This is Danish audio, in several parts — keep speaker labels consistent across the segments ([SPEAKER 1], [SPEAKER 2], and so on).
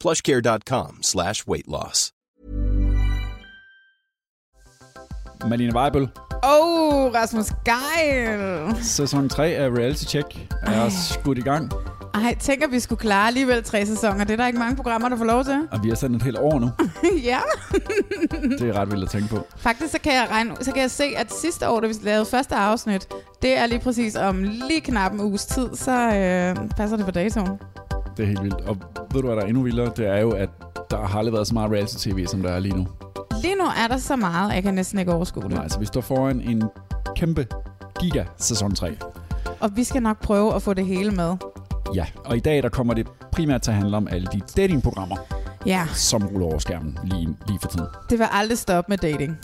[SPEAKER 1] plushcare.com slash weight loss.
[SPEAKER 2] Malene Weibel,
[SPEAKER 3] Oh, Rasmus Geil.
[SPEAKER 2] sæson 3 af Reality Check er skudt i gang,
[SPEAKER 3] Ej, tænk, at vi skulle klare alligevel tre sæsoner. Det er der ikke mange programmer, der får lov til.
[SPEAKER 2] og vi har sendt et helt år nu.
[SPEAKER 3] ja.
[SPEAKER 2] Det er ret vildt at tænke på.
[SPEAKER 3] Faktisk så kan, jeg regne, så kan jeg se, at sidste år, da vi lavede første afsnit, det er lige præcis om lige knap en uges tid, så øh, passer det på datoen.
[SPEAKER 2] Det er helt vildt. Og ved du, hvad der er endnu vildere? Det er jo, at der har aldrig været så meget reality-tv, som der er lige nu.
[SPEAKER 3] Lige nu er der så meget, at jeg kan næsten ikke overskue det.
[SPEAKER 2] Nej, så vi står foran en kæmpe giga sæson 3.
[SPEAKER 3] Og vi skal nok prøve at få det hele med.
[SPEAKER 2] Ja, og i dag der kommer det primært til at handle om alle de datingprogrammer,
[SPEAKER 3] Ja,
[SPEAKER 2] som ruller over skærmen lige, lige for tiden.
[SPEAKER 3] det vil aldrig stoppe med dating.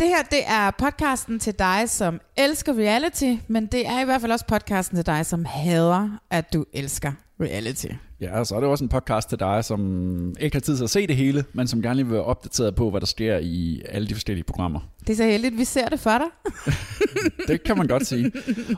[SPEAKER 3] Det her, det er podcasten til dig, som elsker reality, men det er i hvert fald også podcasten til dig, som hader, at du elsker reality.
[SPEAKER 2] Ja, så er det også en podcast til dig, som ikke har tid til at se det hele, men som gerne vil være opdateret på, hvad der sker i alle de forskellige programmer.
[SPEAKER 3] Det er så heldigt, vi ser det for dig.
[SPEAKER 2] Det kan man godt sige.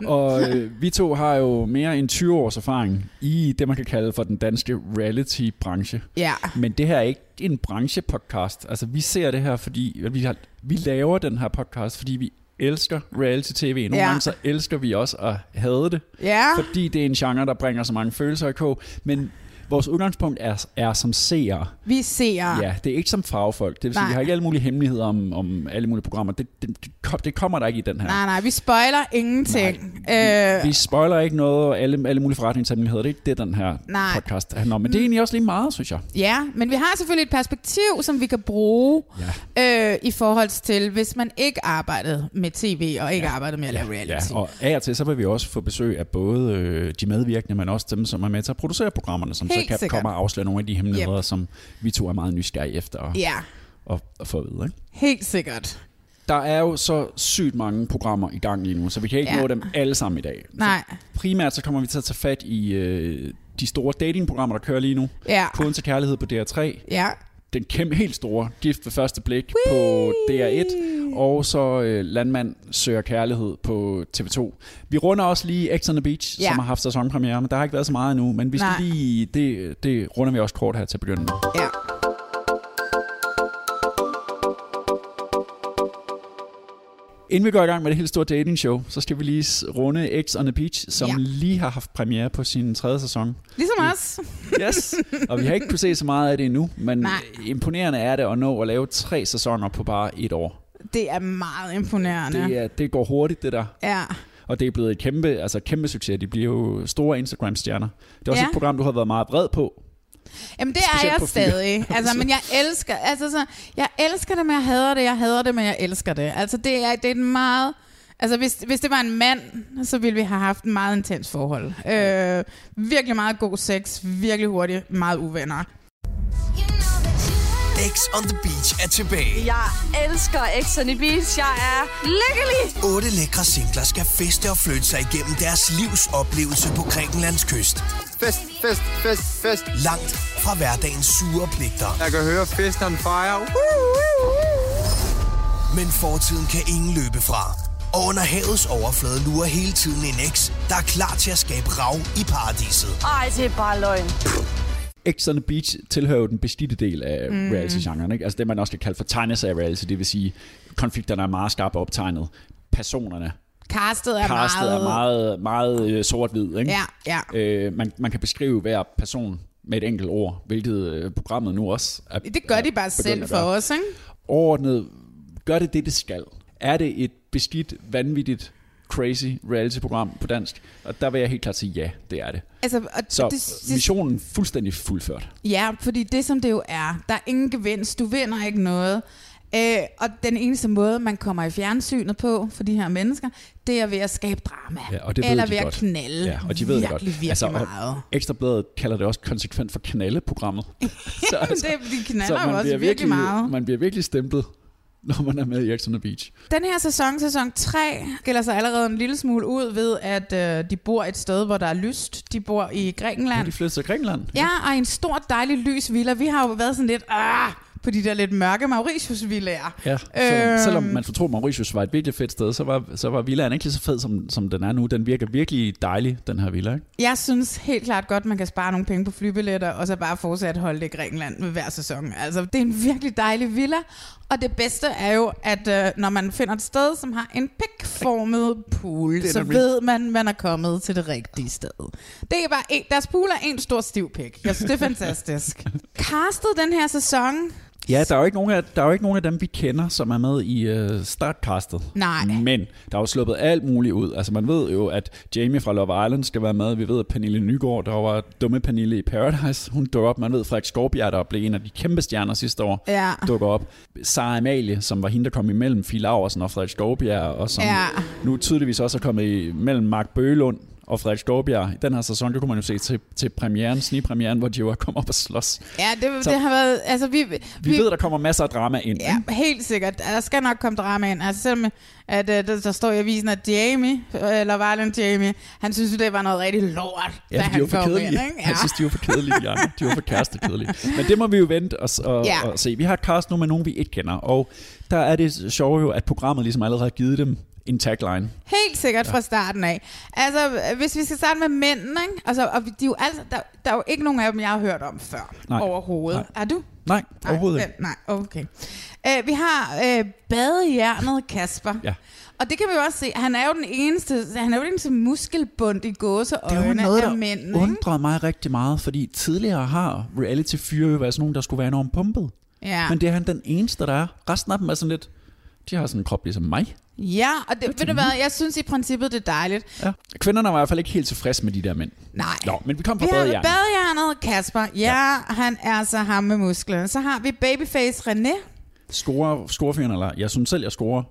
[SPEAKER 2] Og øh, vi to har jo mere end 20 års erfaring i det, man kan kalde for den danske reality-branche.
[SPEAKER 3] Ja.
[SPEAKER 2] Men det her er ikke en branchepodcast. Altså, vi ser det her, fordi vi, har, vi laver den her podcast, fordi vi elsker reality-tv. Nogle
[SPEAKER 3] Ja.
[SPEAKER 2] gange så elsker vi også at have det,
[SPEAKER 3] Ja.
[SPEAKER 2] fordi det er en genre, der bringer så mange følelser i kog. Men vores udgangspunkt er, er som seere.
[SPEAKER 3] Vi ser.
[SPEAKER 2] Ja, det er ikke som fagfolk. Det vil sige,
[SPEAKER 3] Nej.
[SPEAKER 2] vi har ikke alle mulige hemmeligheder om, om alle mulige programmer. Det, det, det, kom- det kommer der ikke i den her.
[SPEAKER 3] Nej, nej, vi spoiler ingenting. øh,
[SPEAKER 2] Vi spoiler ikke noget, og alle, alle mulige forretningshemmeligheder. Det er ikke det, den her
[SPEAKER 3] Nej.
[SPEAKER 2] podcast handler om. Men det er egentlig også lige meget, synes jeg.
[SPEAKER 3] ja, men vi har selvfølgelig et perspektiv, som vi kan bruge
[SPEAKER 2] Ja.
[SPEAKER 3] øh, i forhold til, hvis man ikke arbejdede med tv og ikke
[SPEAKER 2] Ja.
[SPEAKER 3] arbejdede med at lave
[SPEAKER 2] Ja,
[SPEAKER 3] reality.
[SPEAKER 2] og af og til, så vil vi også få besøg af både øh, de medvirkende, men også dem, som er med til at producere programmerne, som
[SPEAKER 3] Helt
[SPEAKER 2] kan
[SPEAKER 3] sikkert.
[SPEAKER 2] komme og afsløre nogle af de hemmeligheder, yep. som vi to er meget nysgerrige efter at,
[SPEAKER 3] ja,
[SPEAKER 2] at, at få at vide. Ikke?
[SPEAKER 3] helt sikkert.
[SPEAKER 2] Der er jo så sygt mange programmer i gang lige nu, så vi kan ikke
[SPEAKER 3] Ja.
[SPEAKER 2] nå dem alle sammen i dag.
[SPEAKER 3] Nej,
[SPEAKER 2] Så primært så kommer vi til at tage fat i øh, de store datingprogrammer, der kører lige nu.
[SPEAKER 3] ja,
[SPEAKER 2] Koden til kærlighed på DR3,
[SPEAKER 3] ja.
[SPEAKER 2] Den kæmpe, helt store Gift ved første blik på DR1, og så øh, Landmand søger kærlighed på TV2. Vi runder også lige X on the Beach,
[SPEAKER 3] Ja.
[SPEAKER 2] som har haft sæsonpremiere, men der har ikke været så meget endnu, men vi skal
[SPEAKER 3] Nej.
[SPEAKER 2] lige, det, det runder vi også kort her til at begynde med.
[SPEAKER 3] ja.
[SPEAKER 2] Inden vi går i gang med det helt store dating show, så skal vi lige runde X on the Beach, som
[SPEAKER 3] Ja.
[SPEAKER 2] lige har haft premiere på sin tredje sæson.
[SPEAKER 3] Ligesom os.
[SPEAKER 2] Yes, og vi har ikke kunne se så meget af det endnu, men
[SPEAKER 3] Nej.
[SPEAKER 2] imponerende er det at nå at lave tre sæsoner på bare et år.
[SPEAKER 3] Det er meget imponerende.
[SPEAKER 2] Det, er, det går hurtigt, det der.
[SPEAKER 3] Ja.
[SPEAKER 2] Og det er blevet et kæmpe, altså kæmpe succes. De bliver jo store Instagram-stjerner. Det er også
[SPEAKER 3] Ja.
[SPEAKER 2] et program, du har været meget bred på.
[SPEAKER 3] Jamen det er
[SPEAKER 2] Specielt
[SPEAKER 3] jeg
[SPEAKER 2] på fyr.
[SPEAKER 3] stadig. Altså, men jeg elsker, altså, så, jeg elsker det, men jeg hader det, jeg hader det, men jeg elsker det. Altså det er, det er et meget... Altså hvis, hvis det var en mand, så ville vi have haft en meget intens forhold. Øh, virkelig meget god sex, virkelig hurtigt, meget uvenner.
[SPEAKER 4] X on the Beach er tilbage.
[SPEAKER 5] Jeg elsker X on the Beach. Jeg er lykkelig.
[SPEAKER 4] Otte lækre singler skal feste og flytte sig igennem deres livs oplevelse på Grækenlands kyst.
[SPEAKER 6] Fest, fest, fest, fest.
[SPEAKER 4] Langt fra hverdagens sure pligter.
[SPEAKER 6] Jeg kan høre festeren fejre.
[SPEAKER 4] Men fortiden kan ingen løbe fra. Og under havets overflade lurer hele tiden en eks, der er klar til at skabe rav i paradiset.
[SPEAKER 5] Ej, det er bare løgn.
[SPEAKER 2] X on the Beach tilhører jo den bestilte del af mm. reality-genren. Ikke? Altså det, man også kan kalde for tegneserie-reality. Det vil sige, konflikterne er meget skarpt optegnet. Personerne,
[SPEAKER 3] Castet er
[SPEAKER 2] castet
[SPEAKER 3] meget...
[SPEAKER 2] er meget, meget øh, sort-hvid. Ikke?
[SPEAKER 3] Ja, ja.
[SPEAKER 2] Øh, man, man kan beskrive hver person med et enkelt ord, hvilket øh, programmet nu også er
[SPEAKER 3] Det gør de bare selv for os, ikke?
[SPEAKER 2] Overordnet, gør det det, det skal. Er det et beskidt, vanvittigt, crazy reality-program på dansk? Og der vil jeg helt klart sige ja, det er det.
[SPEAKER 3] Altså, og
[SPEAKER 2] Så
[SPEAKER 3] det, det,
[SPEAKER 2] missionen fuldstændig fuldført.
[SPEAKER 3] Ja, fordi det som det jo er, der er ingen gevinst, du vinder ikke noget. Øh, og den eneste måde, man kommer i fjernsynet på for de her mennesker, det er ved at skabe drama.
[SPEAKER 2] Ja, og det
[SPEAKER 3] Eller
[SPEAKER 2] de
[SPEAKER 3] ved
[SPEAKER 2] godt.
[SPEAKER 3] at knalde.
[SPEAKER 2] Ja, og de ved
[SPEAKER 3] virkelig,
[SPEAKER 2] det godt.
[SPEAKER 3] Virkelig,
[SPEAKER 2] Altså,
[SPEAKER 3] virkelig meget.
[SPEAKER 2] Ekstrabladet kalder det også konsekvent for knaldeprogrammet. så,
[SPEAKER 3] det, de knaller jo også
[SPEAKER 2] bliver
[SPEAKER 3] virkelig meget.
[SPEAKER 2] Man bliver virkelig stemplet, når man er med i X on the Beach.
[SPEAKER 3] Den her sæson, sæson 3, skiller sig allerede en lille smule ud ved, at øh, de bor et sted, hvor der er lyst. De bor i
[SPEAKER 2] Ja,
[SPEAKER 3] Grækenland.
[SPEAKER 2] de flytter til Grækenland.
[SPEAKER 3] Ja, og i en stor, dejlig lys villa. Vi har jo været sådan lidt, ah, på de der lidt mørke Mauritius-villager.
[SPEAKER 2] Ja, selvom,
[SPEAKER 3] Øhm.
[SPEAKER 2] selvom man skulle tro, at Mauritius var et virkelig fedt sted, så var, så var villaen ikke lige så fed, som, som den er nu. Den virker virkelig dejlig, den her villa. Ikke?
[SPEAKER 3] Jeg synes helt klart godt, man kan spare nogle penge på flybilletter, og så bare fortsat holde det i Grækenland med hver sæson. Altså, det er en virkelig dejlig villa, og det bedste er jo, at øh, når man finder et sted, som har en pikformet pool, så
[SPEAKER 2] nemlig-
[SPEAKER 3] ved man, man er kommet til det rigtige sted. Det er bare en, deres pool er en stor stiv pik. Jeg synes, det er fantastisk. Castet den her sæson,
[SPEAKER 2] Ja, der er, jo ikke nogen af, der er jo ikke nogen af dem, vi kender, som er med i uh, startcastet.
[SPEAKER 3] Nej.
[SPEAKER 2] Men der er jo sluppet alt muligt ud. Altså man ved jo, at Jamie fra Love Island skal være med. Vi ved, at Pernille Nygaard, der var dumme Pernille i Paradise, hun dukker op. Man ved, Frederik Skovbjerg, der blev en af de kæmpe stjerner sidste år,
[SPEAKER 3] Ja.
[SPEAKER 2] dukker op. Sara Amalie, som var hende, der kom imellem Fie Laursen og Frederik Skovbjerg, og som
[SPEAKER 3] Ja.
[SPEAKER 2] nu tydeligvis også er kommet imellem Mark Bøgelund og Frederik Skovbjerg. I den her sæson, det kunne man jo se til, til premieren, snigpremieren, hvor de jo er kommet op og slås.
[SPEAKER 3] ja, det,
[SPEAKER 2] Så-
[SPEAKER 3] det har været... Altså, vi,
[SPEAKER 2] Vi, vi ved, der kommer masser af drama ind.
[SPEAKER 3] Ja,
[SPEAKER 2] ikke?
[SPEAKER 3] helt sikkert. Der skal nok komme drama ind. Altså selvom at, uh, der, der står i avisen, at Jamie, eller Valen Jamie, han synes, det var noget rigtig lort,
[SPEAKER 2] Ja,
[SPEAKER 3] da han kom ind. Ikke?
[SPEAKER 2] Jeg synes, de var for kedelige, de andre. De var for kærestekedelige. Men det må vi jo vente og, og,
[SPEAKER 3] Ja.
[SPEAKER 2] og se. Vi har et cast nu med nogen, vi ikke kender. Og der er det sjove jo, at programmet ligesom allerede har givet dem en tagline.
[SPEAKER 3] Helt sikkert fra starten af. Altså, hvis vi skal starte med mændene, ikke? Altså, og de er jo altså, der, der er jo ikke nogen af dem, jeg har hørt om før
[SPEAKER 2] Nej.
[SPEAKER 3] overhovedet.
[SPEAKER 2] Nej.
[SPEAKER 3] Er du?
[SPEAKER 2] Nej, overhovedet
[SPEAKER 3] nej,
[SPEAKER 2] ikke.
[SPEAKER 3] øh, Nej, okay. Uh, vi har uh, badejernet Kasper.
[SPEAKER 2] Ja.
[SPEAKER 3] Og det kan vi jo også se. Han er jo den eneste, han er jo den eneste muskelbund i
[SPEAKER 2] Det er jo
[SPEAKER 3] gåseøjne
[SPEAKER 2] noget, der
[SPEAKER 3] mændene. ikke?
[SPEAKER 2] undrede mig rigtig meget, fordi tidligere har reality-fyre jo været sådan nogen, der skulle være enormt pumpet.
[SPEAKER 3] Ja.
[SPEAKER 2] Men det er han den eneste, der er. Resten af dem er sådan lidt, de har sådan en krop ligesom mig.
[SPEAKER 3] Ja, og det, ved du hvad, jeg synes i princippet, det er dejligt.
[SPEAKER 2] Ja. Kvinderne var i hvert fald ikke helt tilfredse med de der mænd.
[SPEAKER 3] Nej.
[SPEAKER 2] Nå, men vi kom fra
[SPEAKER 3] Vi har
[SPEAKER 2] badehjernen.
[SPEAKER 3] badehjernet Kasper. Ja, ja, han er så ham med musklerne. Så har vi babyface René.
[SPEAKER 2] Score, scorefyren, eller jeg synes selv, jeg scorer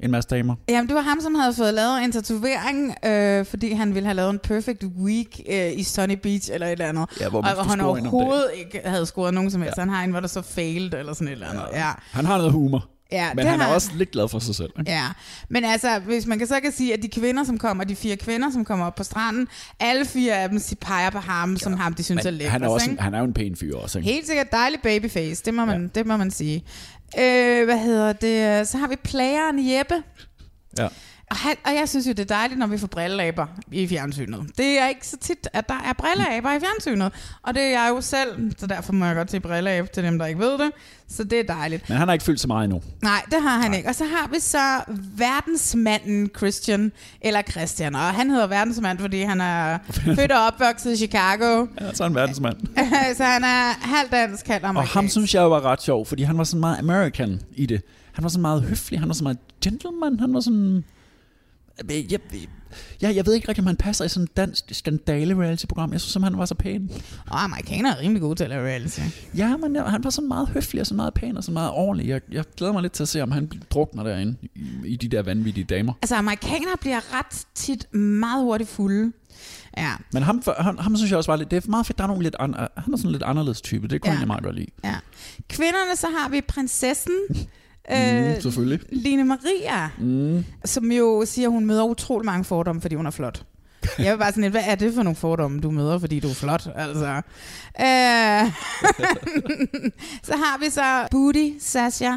[SPEAKER 2] en masse damer.
[SPEAKER 3] Jamen, det var ham, som havde fået lavet en tatovering, øh, fordi han ville have lavet en perfect week øh, i Sunny Beach eller et eller andet.
[SPEAKER 2] Ja, hvor
[SPEAKER 3] og han overhovedet ikke havde scoret nogen som helst. Ja. Han har en, hvor der så failed eller sådan et eller andet. Ja,
[SPEAKER 2] Han har noget humor.
[SPEAKER 3] Ja
[SPEAKER 2] Men han er også lidt glad for sig selv. Ikke?
[SPEAKER 3] Ja, men altså, hvis man kan så kan sige, at de kvinder, som kommer, de fire kvinder, som kommer op på stranden, alle fire af dem de peger på ham, ja. som ham, de synes er
[SPEAKER 2] Men
[SPEAKER 3] lækkert.
[SPEAKER 2] han er, også en, han er jo en pæn fyr også. Ikke?
[SPEAKER 3] Helt sikkert dejlig babyface, det må man, ja. det må man sige. Øh, hvad hedder det? Så har vi playeren Jeppe.
[SPEAKER 2] Ja.
[SPEAKER 3] Og, han, og jeg synes jo, det er dejligt, når vi får brilleaber i fjernsynet. Det er ikke så tit, at der er brilleaber i fjernsynet. Og det er jeg jo selv, så derfor må jeg godt sige brilleabe til dem, der ikke ved det. Så det er dejligt.
[SPEAKER 2] Men han har ikke fyldt så meget endnu.
[SPEAKER 3] Nej, det har han ikke. Og så har vi så verdensmanden Christian, eller Christian. Og han hedder verdensmand, fordi han er født og opvokset i Chicago.
[SPEAKER 2] Ja, så er han verdensmand.
[SPEAKER 3] så han er halvt dansk, halvt
[SPEAKER 2] Og
[SPEAKER 3] amerikansk.
[SPEAKER 2] ham synes jeg jo var ret sjov, fordi han var sådan meget American i det. Han var sådan meget høflig, han var sådan meget gentleman, han var sådan... Jeg, jeg, jeg, jeg ved ikke rigtig, om han passer i sådan et dansk skandale reality-program. Jeg synes simpelthen, han var så pæn.
[SPEAKER 3] Og amerikanere er rimelig gode til at lave reality.
[SPEAKER 2] Ja, men jeg, han var sådan meget høflig og sådan meget pæn og sådan meget ordentlig. Jeg, jeg glæder mig lidt til at se, om han drukner derinde i, i de der vanvittige damer.
[SPEAKER 3] Altså, amerikanere bliver ret tit meget hurtigt fulde. Ja,
[SPEAKER 2] Men ham, ham, ham synes jeg også var lidt... Det er meget fedt, der er nogle lidt andre, han er sådan lidt anderledes type. Det kunne
[SPEAKER 3] ja.
[SPEAKER 2] jeg meget godt lide.
[SPEAKER 3] ja. Kvinderne, så har vi prinsessen.
[SPEAKER 2] Mm, selvfølgelig.
[SPEAKER 3] Line Maria,
[SPEAKER 2] Mm.
[SPEAKER 3] som jo siger, at hun møder utrolig mange fordomme, fordi hun er flot. Jeg var bare sådan lidt, hvad er det for nogle fordomme, du møder, fordi du er flot? Altså. Øh. så har vi så Booty, Sasha.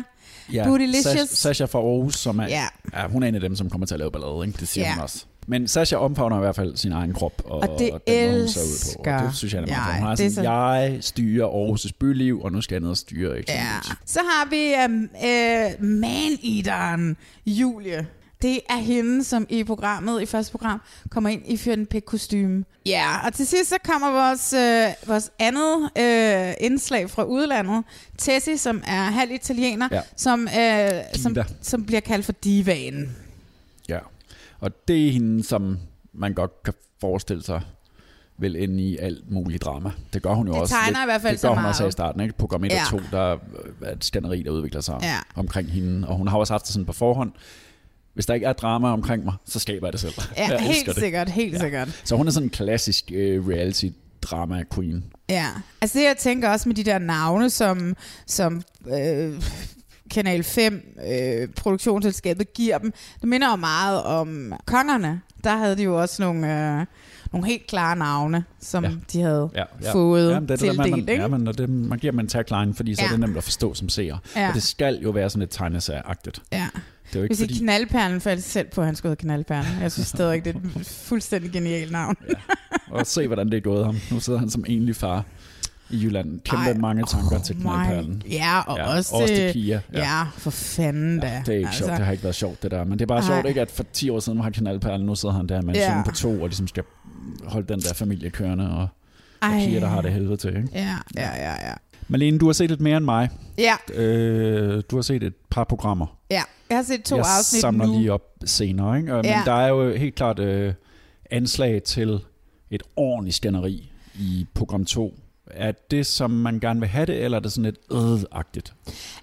[SPEAKER 2] Ja,
[SPEAKER 3] Bootylicious.
[SPEAKER 2] Sasha fra Aarhus, som er,
[SPEAKER 3] Ja.
[SPEAKER 2] ja. hun er en af dem, som kommer til at lave ballade, ikke? det siger
[SPEAKER 3] Ja.
[SPEAKER 2] hun også. Men Sasha omfavner i hvert fald sin egen krop, og,
[SPEAKER 3] Og det
[SPEAKER 2] og den ser ud på.
[SPEAKER 3] elsker
[SPEAKER 2] Og det synes jeg er meget
[SPEAKER 3] jeg.
[SPEAKER 2] Hun har
[SPEAKER 3] Det
[SPEAKER 2] sådan, jeg styrer Aarhus' byliv, og nu skal jeg ned og styre. Ikke?
[SPEAKER 3] Ja. Så har vi øhm, øh, man-eateren, Julie. det er hende, som i programmet, i første program, kommer ind i en pæk kostume. Ja, og til sidst så kommer vores, øh, vores andet øh, indslag fra udlandet. Tessie, som er halv italiener,
[SPEAKER 2] Ja.
[SPEAKER 3] som, øh, som, som bliver kaldt for divaen.
[SPEAKER 2] Og det er hende, som man godt kan forestille sig vil ende i alt muligt drama. Det gør hun jo
[SPEAKER 3] Det
[SPEAKER 2] også.
[SPEAKER 3] tegner i hvert fald
[SPEAKER 2] det
[SPEAKER 3] så
[SPEAKER 2] gør hun
[SPEAKER 3] meget.
[SPEAKER 2] også i starten. Ikke? Program 1
[SPEAKER 3] Ja.
[SPEAKER 2] og 2, der er et skænderi, der udvikler sig
[SPEAKER 3] Ja.
[SPEAKER 2] omkring hende. Og hun har også haft det sådan på forhånd. Hvis der ikke er drama omkring mig, så skaber jeg det selv.
[SPEAKER 3] Ja,
[SPEAKER 2] jeg
[SPEAKER 3] helt
[SPEAKER 2] det.
[SPEAKER 3] sikkert, helt
[SPEAKER 2] Ja.
[SPEAKER 3] sikkert.
[SPEAKER 2] Så hun er sådan en klassisk øh, reality drama queen.
[SPEAKER 3] Ja, altså det jeg tænker også med de der navne, som, som øh, Kanal 5 øh, produktionsselskabet giver dem, det minder jo meget om kongerne. Der havde de jo også nogle, øh, nogle helt klare navne, som
[SPEAKER 2] Ja.
[SPEAKER 3] ja. de havde
[SPEAKER 2] Ja, ja.
[SPEAKER 3] fået
[SPEAKER 2] Jamen, det er det
[SPEAKER 3] tildelt.
[SPEAKER 2] man,
[SPEAKER 3] ikke?
[SPEAKER 2] ja, men, det, man giver dem en tagline, fordi så
[SPEAKER 3] Ja.
[SPEAKER 2] er det nemt at forstå som seer.
[SPEAKER 3] Ja.
[SPEAKER 2] Og det skal jo være sådan lidt tegneserieagtigt.
[SPEAKER 3] ja.
[SPEAKER 2] Det er jo ikke
[SPEAKER 3] Hvis i
[SPEAKER 2] fordi...
[SPEAKER 3] knaldperlen faldt selv på, at han skulle hedde knaldperlen. Jeg synes stadig, det er et fuldstændig genialt navn.
[SPEAKER 2] Og se, hvordan det er gået ham. Nu sidder han som enlig far i Jylland. Kæmpe
[SPEAKER 3] Ej,
[SPEAKER 2] mange tanker til
[SPEAKER 3] my-
[SPEAKER 2] knaldperlen.
[SPEAKER 3] Ja, og
[SPEAKER 2] Ja,
[SPEAKER 3] også,
[SPEAKER 2] også til
[SPEAKER 3] øh,
[SPEAKER 2] Pia, ja.
[SPEAKER 3] Ja. for fanden da.
[SPEAKER 2] Ja, det er ikke altså, sjovt. Det har ikke været sjovt, det der. Men det er bare
[SPEAKER 3] Nej.
[SPEAKER 2] sjovt, ikke, at for 10 år siden var han knaldperlen. Nu sidder han der med en
[SPEAKER 3] Ja.
[SPEAKER 2] søn på to, og ligesom skal holde den der familie kørende. Og, og
[SPEAKER 3] Ej.
[SPEAKER 2] piger, der har det helvede til. Ikke?
[SPEAKER 3] Ja, ja, ja, ja.
[SPEAKER 2] Malene, du har set lidt mere end mig.
[SPEAKER 3] Ja,
[SPEAKER 2] Øh, du har set et par programmer.
[SPEAKER 3] ja. Jeg har set to
[SPEAKER 2] jeg
[SPEAKER 3] afsnit
[SPEAKER 2] samler
[SPEAKER 3] nu.
[SPEAKER 2] lige op senere. Ikke? Og- Men
[SPEAKER 3] Ja.
[SPEAKER 2] der er jo helt klart øh, anslag til et ordentligt skænderi i program 2. Er det, som man gerne vil have det, eller er det sådan lidt øh-agtigt?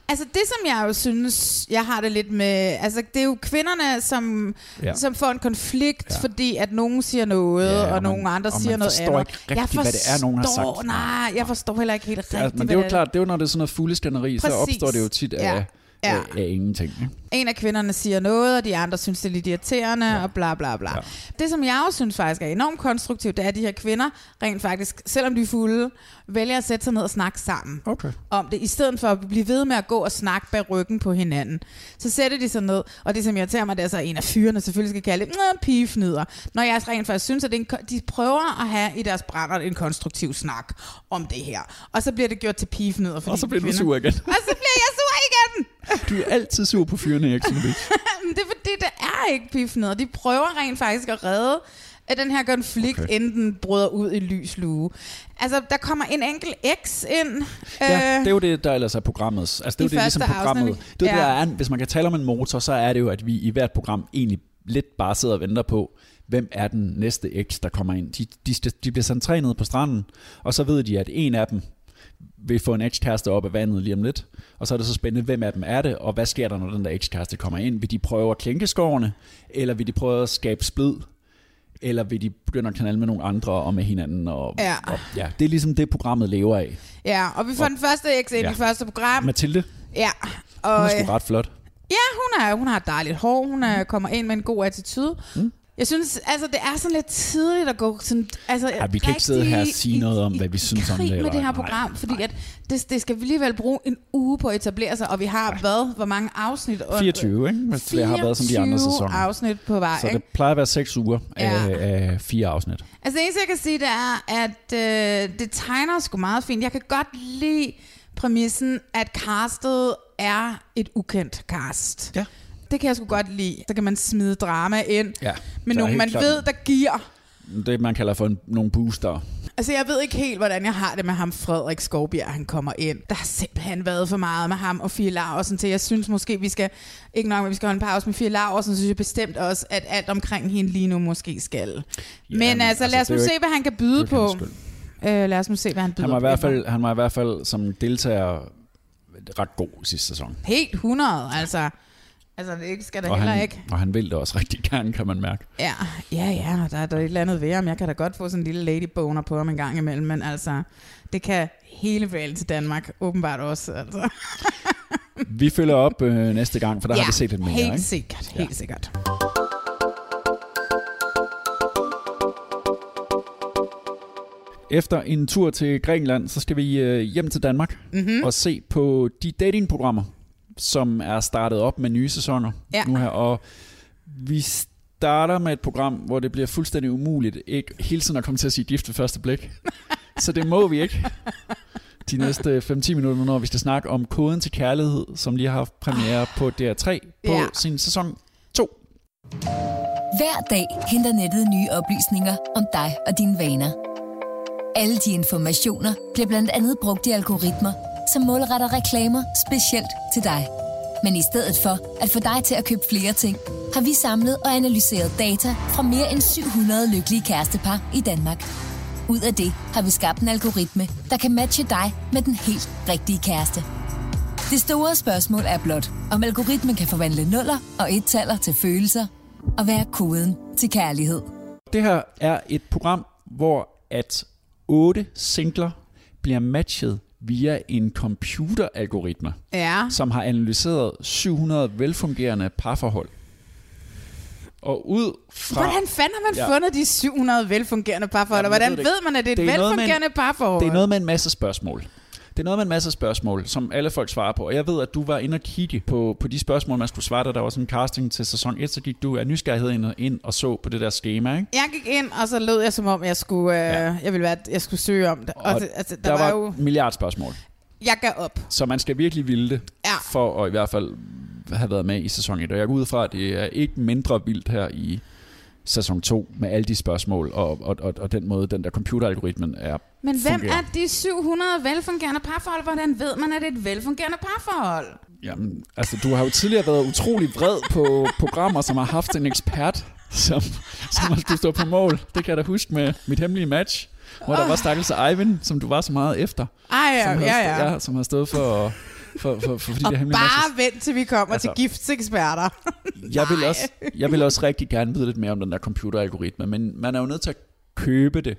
[SPEAKER 3] Altså det, som jeg jo synes, jeg har det lidt med... Altså det er jo kvinderne, som,
[SPEAKER 2] Ja.
[SPEAKER 3] som får en konflikt,
[SPEAKER 2] Ja.
[SPEAKER 3] fordi at nogen siger noget,
[SPEAKER 2] Ja, og
[SPEAKER 3] og,
[SPEAKER 2] man-
[SPEAKER 3] nogle andre
[SPEAKER 2] og
[SPEAKER 3] siger
[SPEAKER 2] man
[SPEAKER 3] noget
[SPEAKER 2] forstår
[SPEAKER 3] andet.
[SPEAKER 2] ikke rigtigt, hvad det er, nogen har
[SPEAKER 3] forstår-
[SPEAKER 2] sagt.
[SPEAKER 3] Nej, jeg forstår heller ikke helt rigtigt,
[SPEAKER 2] Ja, men det er jo klart, det er jo, når det er sådan noget fulde skænderi, så opstår det jo tit
[SPEAKER 3] Ja.
[SPEAKER 2] af,
[SPEAKER 3] Ja.
[SPEAKER 2] af ingenting. Ikke?
[SPEAKER 3] En af kvinderne siger noget, og de andre synes, det er lidt irriterende, ja. og bla bla bla.
[SPEAKER 2] Ja.
[SPEAKER 3] Det, som jeg også synes faktisk er enormt konstruktivt, det er, at de her kvinder rent faktisk, selvom de er fulde, vælger at sætte sig ned og snakke sammen
[SPEAKER 2] Okay.
[SPEAKER 3] om det, i stedet for at blive ved med at gå og snakke bag ryggen på hinanden. Så sætter de sig ned, og det som irriterer mig, det er så en af fyrene selvfølgelig skal kalde det, "Nå, pigefnider. Når jeg rent faktisk synes, at det en, de prøver at have i deres brænder en konstruktiv snak om det her. Og så bliver det gjort til pigefnider.
[SPEAKER 2] Og så bliver du sur igen.
[SPEAKER 3] Og så bliver jeg sur igen!
[SPEAKER 2] Du er altid sur på fyrene Exxon Beach.
[SPEAKER 3] Men det er fordi, det er ikke pigefnider. De prøver rent faktisk at redde af den her konflikt,
[SPEAKER 2] Okay.
[SPEAKER 3] den bryder ud i lys lue. Altså, der kommer en enkelt X ind.
[SPEAKER 2] Ja, det er jo det, der ellers er programmets. Altså, det er jo det, ligesom programmet.
[SPEAKER 3] afsnit.
[SPEAKER 2] Det
[SPEAKER 3] Ja.
[SPEAKER 2] der er, hvis man kan tale om en motor, så er det jo, at vi i hvert program egentlig lidt bare sidder og venter på, hvem er den næste X, der kommer ind. De, de, de bliver tre ned på stranden, og så ved de, at en af dem vil få en ekskæreste op af vandet lige om lidt. Og så er det så spændende, hvem af dem er det, og hvad sker der, når den der ekskæreste kommer ind? Vil de prøve at klænke skårene, eller vil de prøve at skabe splid? Eller vil de begynde at knalde med nogle andre og med hinanden? Og,
[SPEAKER 3] Ja.
[SPEAKER 2] og, ja, det er ligesom det, programmet lever af.
[SPEAKER 3] Ja, og vi får
[SPEAKER 2] Og-
[SPEAKER 3] den første X ind
[SPEAKER 2] Ja.
[SPEAKER 3] i første program.
[SPEAKER 2] Mathilde,
[SPEAKER 3] Ja,
[SPEAKER 2] hun
[SPEAKER 3] og
[SPEAKER 2] er
[SPEAKER 3] øh,
[SPEAKER 2] sgu ret flot.
[SPEAKER 3] ja, hun, er, hun har dejligt hår. Hun er, kommer ind med en god attitude.
[SPEAKER 2] Mm.
[SPEAKER 3] Jeg synes, altså, det er sådan lidt tidligt at gå sådan, altså,
[SPEAKER 2] Ja, vi kan ikke sidde her og sige noget om, hvad vi
[SPEAKER 3] i
[SPEAKER 2] synes om det,
[SPEAKER 3] med
[SPEAKER 2] eller-
[SPEAKER 3] det her
[SPEAKER 2] nej,
[SPEAKER 3] program, fordi at det, det skal vi alligevel bruge en uge på at etablere sig, og vi har hvad? Hvor mange afsnit?
[SPEAKER 2] 24, ikke? Hvis det har været som de andre
[SPEAKER 3] 24
[SPEAKER 2] sæsoner.
[SPEAKER 3] afsnit på vej,
[SPEAKER 2] Så
[SPEAKER 3] ikke?
[SPEAKER 2] det plejer at være seks uger af,
[SPEAKER 3] Ja.
[SPEAKER 2] af fire afsnit.
[SPEAKER 3] Altså det eneste, jeg kan sige, det er, at øh, det tegner sgu meget fint. Jeg kan godt lide præmissen, at castet er et ukendt cast.
[SPEAKER 2] Ja.
[SPEAKER 3] Det kan jeg sgu godt lide. Så kan man smide drama ind
[SPEAKER 2] Ja,
[SPEAKER 3] med nogen, man
[SPEAKER 2] klart-
[SPEAKER 3] ved, der giver.
[SPEAKER 2] Det man kalder for en, nogle booster.
[SPEAKER 3] Altså, jeg ved ikke helt, hvordan jeg har det med ham, Frederik Skovbjerg, han kommer ind. Der har simpelthen været for meget med ham og Fie Laursen til. Jeg synes måske, vi skal, ikke nok, at vi skal holde en pause med Fie så synes jeg bestemt også, at alt omkring hende lige nu måske skal.
[SPEAKER 2] Ja,
[SPEAKER 3] men, men altså, lad os nu se,
[SPEAKER 2] ikke-
[SPEAKER 3] hvad han kan byde på. Øh, lad os nu se, hvad han byder
[SPEAKER 2] Han var, i
[SPEAKER 3] på.
[SPEAKER 2] hvert fald, han var i hvert fald som deltager ret god i sidste sæson.
[SPEAKER 3] Helt 100, altså. Altså, det skal der
[SPEAKER 2] Og
[SPEAKER 3] heller
[SPEAKER 2] han,
[SPEAKER 3] ikke.
[SPEAKER 2] og han vil det også rigtig gerne, kan man mærke.
[SPEAKER 3] Ja, ja, ja, der er der et eller andet ved ham. Jeg kan da godt få sådan en lille ladyboner på ham en gang imellem, men altså, det kan hele valget til Danmark åbenbart også. Altså.
[SPEAKER 2] Vi følger op øh, næste gang, for der har vi set lidt mere.
[SPEAKER 3] helt
[SPEAKER 2] ikke?
[SPEAKER 3] sikkert,
[SPEAKER 2] Ja.
[SPEAKER 3] helt sikkert.
[SPEAKER 2] Efter en tur til Grækenland, så skal vi øh, hjem til Danmark
[SPEAKER 3] Mm-hmm.
[SPEAKER 2] og se på de datingprogrammer, som er startet op med nye sæsoner
[SPEAKER 3] Ja.
[SPEAKER 2] nu her. Og vi starter med et program, hvor det bliver fuldstændig umuligt ikke hele tiden at komme til at sige gift ved første blik. så det må vi ikke. De næste 5-10 minutter, når vi skal snakke om Koden til Kærlighed, som lige har haft premiere på DR3 på
[SPEAKER 3] Ja.
[SPEAKER 2] sin sæson 2.
[SPEAKER 7] Hver dag henter nettet nye oplysninger om dig og dine vaner. Alle de informationer bliver blandt andet brugt i algoritmer, som målretter reklamer specielt til dig. Men i stedet for at få dig til at købe flere ting, har vi samlet og analyseret data fra mere end 700 lykkelige kærestepar i Danmark. Ud af det har vi skabt en algoritme, der kan matche dig med den helt rigtige kæreste. Det store spørgsmål er blot, om algoritmen kan forvandle nuller og et-taller til følelser og være koden til kærlighed.
[SPEAKER 2] Det her er et program, hvor at otte singler bliver matchet via en computeralgoritme,
[SPEAKER 3] Ja.
[SPEAKER 2] som har analyseret 700 velfungerende parforhold. Og ud fra...
[SPEAKER 3] Hvordan fanden har man
[SPEAKER 2] Ja.
[SPEAKER 3] ja. fundet de 700 velfungerende parforhold?
[SPEAKER 2] Jeg
[SPEAKER 3] hvordan
[SPEAKER 2] ved
[SPEAKER 3] ved man, at det er et
[SPEAKER 2] er med en-
[SPEAKER 3] velfungerende parforhold?
[SPEAKER 2] Det er noget med en masse spørgsmål. Det er noget med en masse spørgsmål, som alle folk svarer på. Og jeg ved, at du var inde og kigge på, på de spørgsmål, man skulle svare, da der var sådan en casting til sæson 1, så gik du af nysgerrighed ind, ind og så på det der schema, ikke?
[SPEAKER 3] Jeg gik ind, og så lød jeg som om, jeg skulle, øh,
[SPEAKER 2] Ja.
[SPEAKER 3] jeg ville være, jeg skulle søge om det. Og,
[SPEAKER 2] Og
[SPEAKER 3] det, altså, der,
[SPEAKER 2] Der,
[SPEAKER 3] var,
[SPEAKER 2] var
[SPEAKER 3] jo...
[SPEAKER 2] milliard spørgsmål.
[SPEAKER 3] Jeg gav op.
[SPEAKER 2] Så man skal virkelig ville det,
[SPEAKER 3] Ja.
[SPEAKER 2] for at i hvert fald have været med i sæson 1. Og jeg går ud fra, at det er ikke mindre vildt her i sæson 2 med alle de spørgsmål, og, og, og, og den måde, den der computeralgoritmen er
[SPEAKER 3] Men hvem
[SPEAKER 2] fungerer.
[SPEAKER 3] er de 700 velfungerende parforhold? Hvordan ved man, at det er et velfungerende parforhold?
[SPEAKER 2] Jamen, altså, du har jo tidligere været utrolig vred på programmer, som har haft en ekspert, som, som har skulle stå på mål. Det kan jeg da huske med mit hemmelige match, hvor der var stakkels Eivind, som du var så meget efter.
[SPEAKER 3] Ej, ja,
[SPEAKER 2] som,
[SPEAKER 3] ja,
[SPEAKER 2] har,
[SPEAKER 3] ja.
[SPEAKER 2] ja, som har stået for, for, for, for, for de
[SPEAKER 3] Og
[SPEAKER 2] der hemmelige
[SPEAKER 3] bare
[SPEAKER 2] matches.
[SPEAKER 3] vent til vi kommer altså, til giftseksperter.
[SPEAKER 2] Jeg vil, også, jeg vil også rigtig gerne vide lidt mere om den der computeralgoritme, men man er jo nødt til at købe det.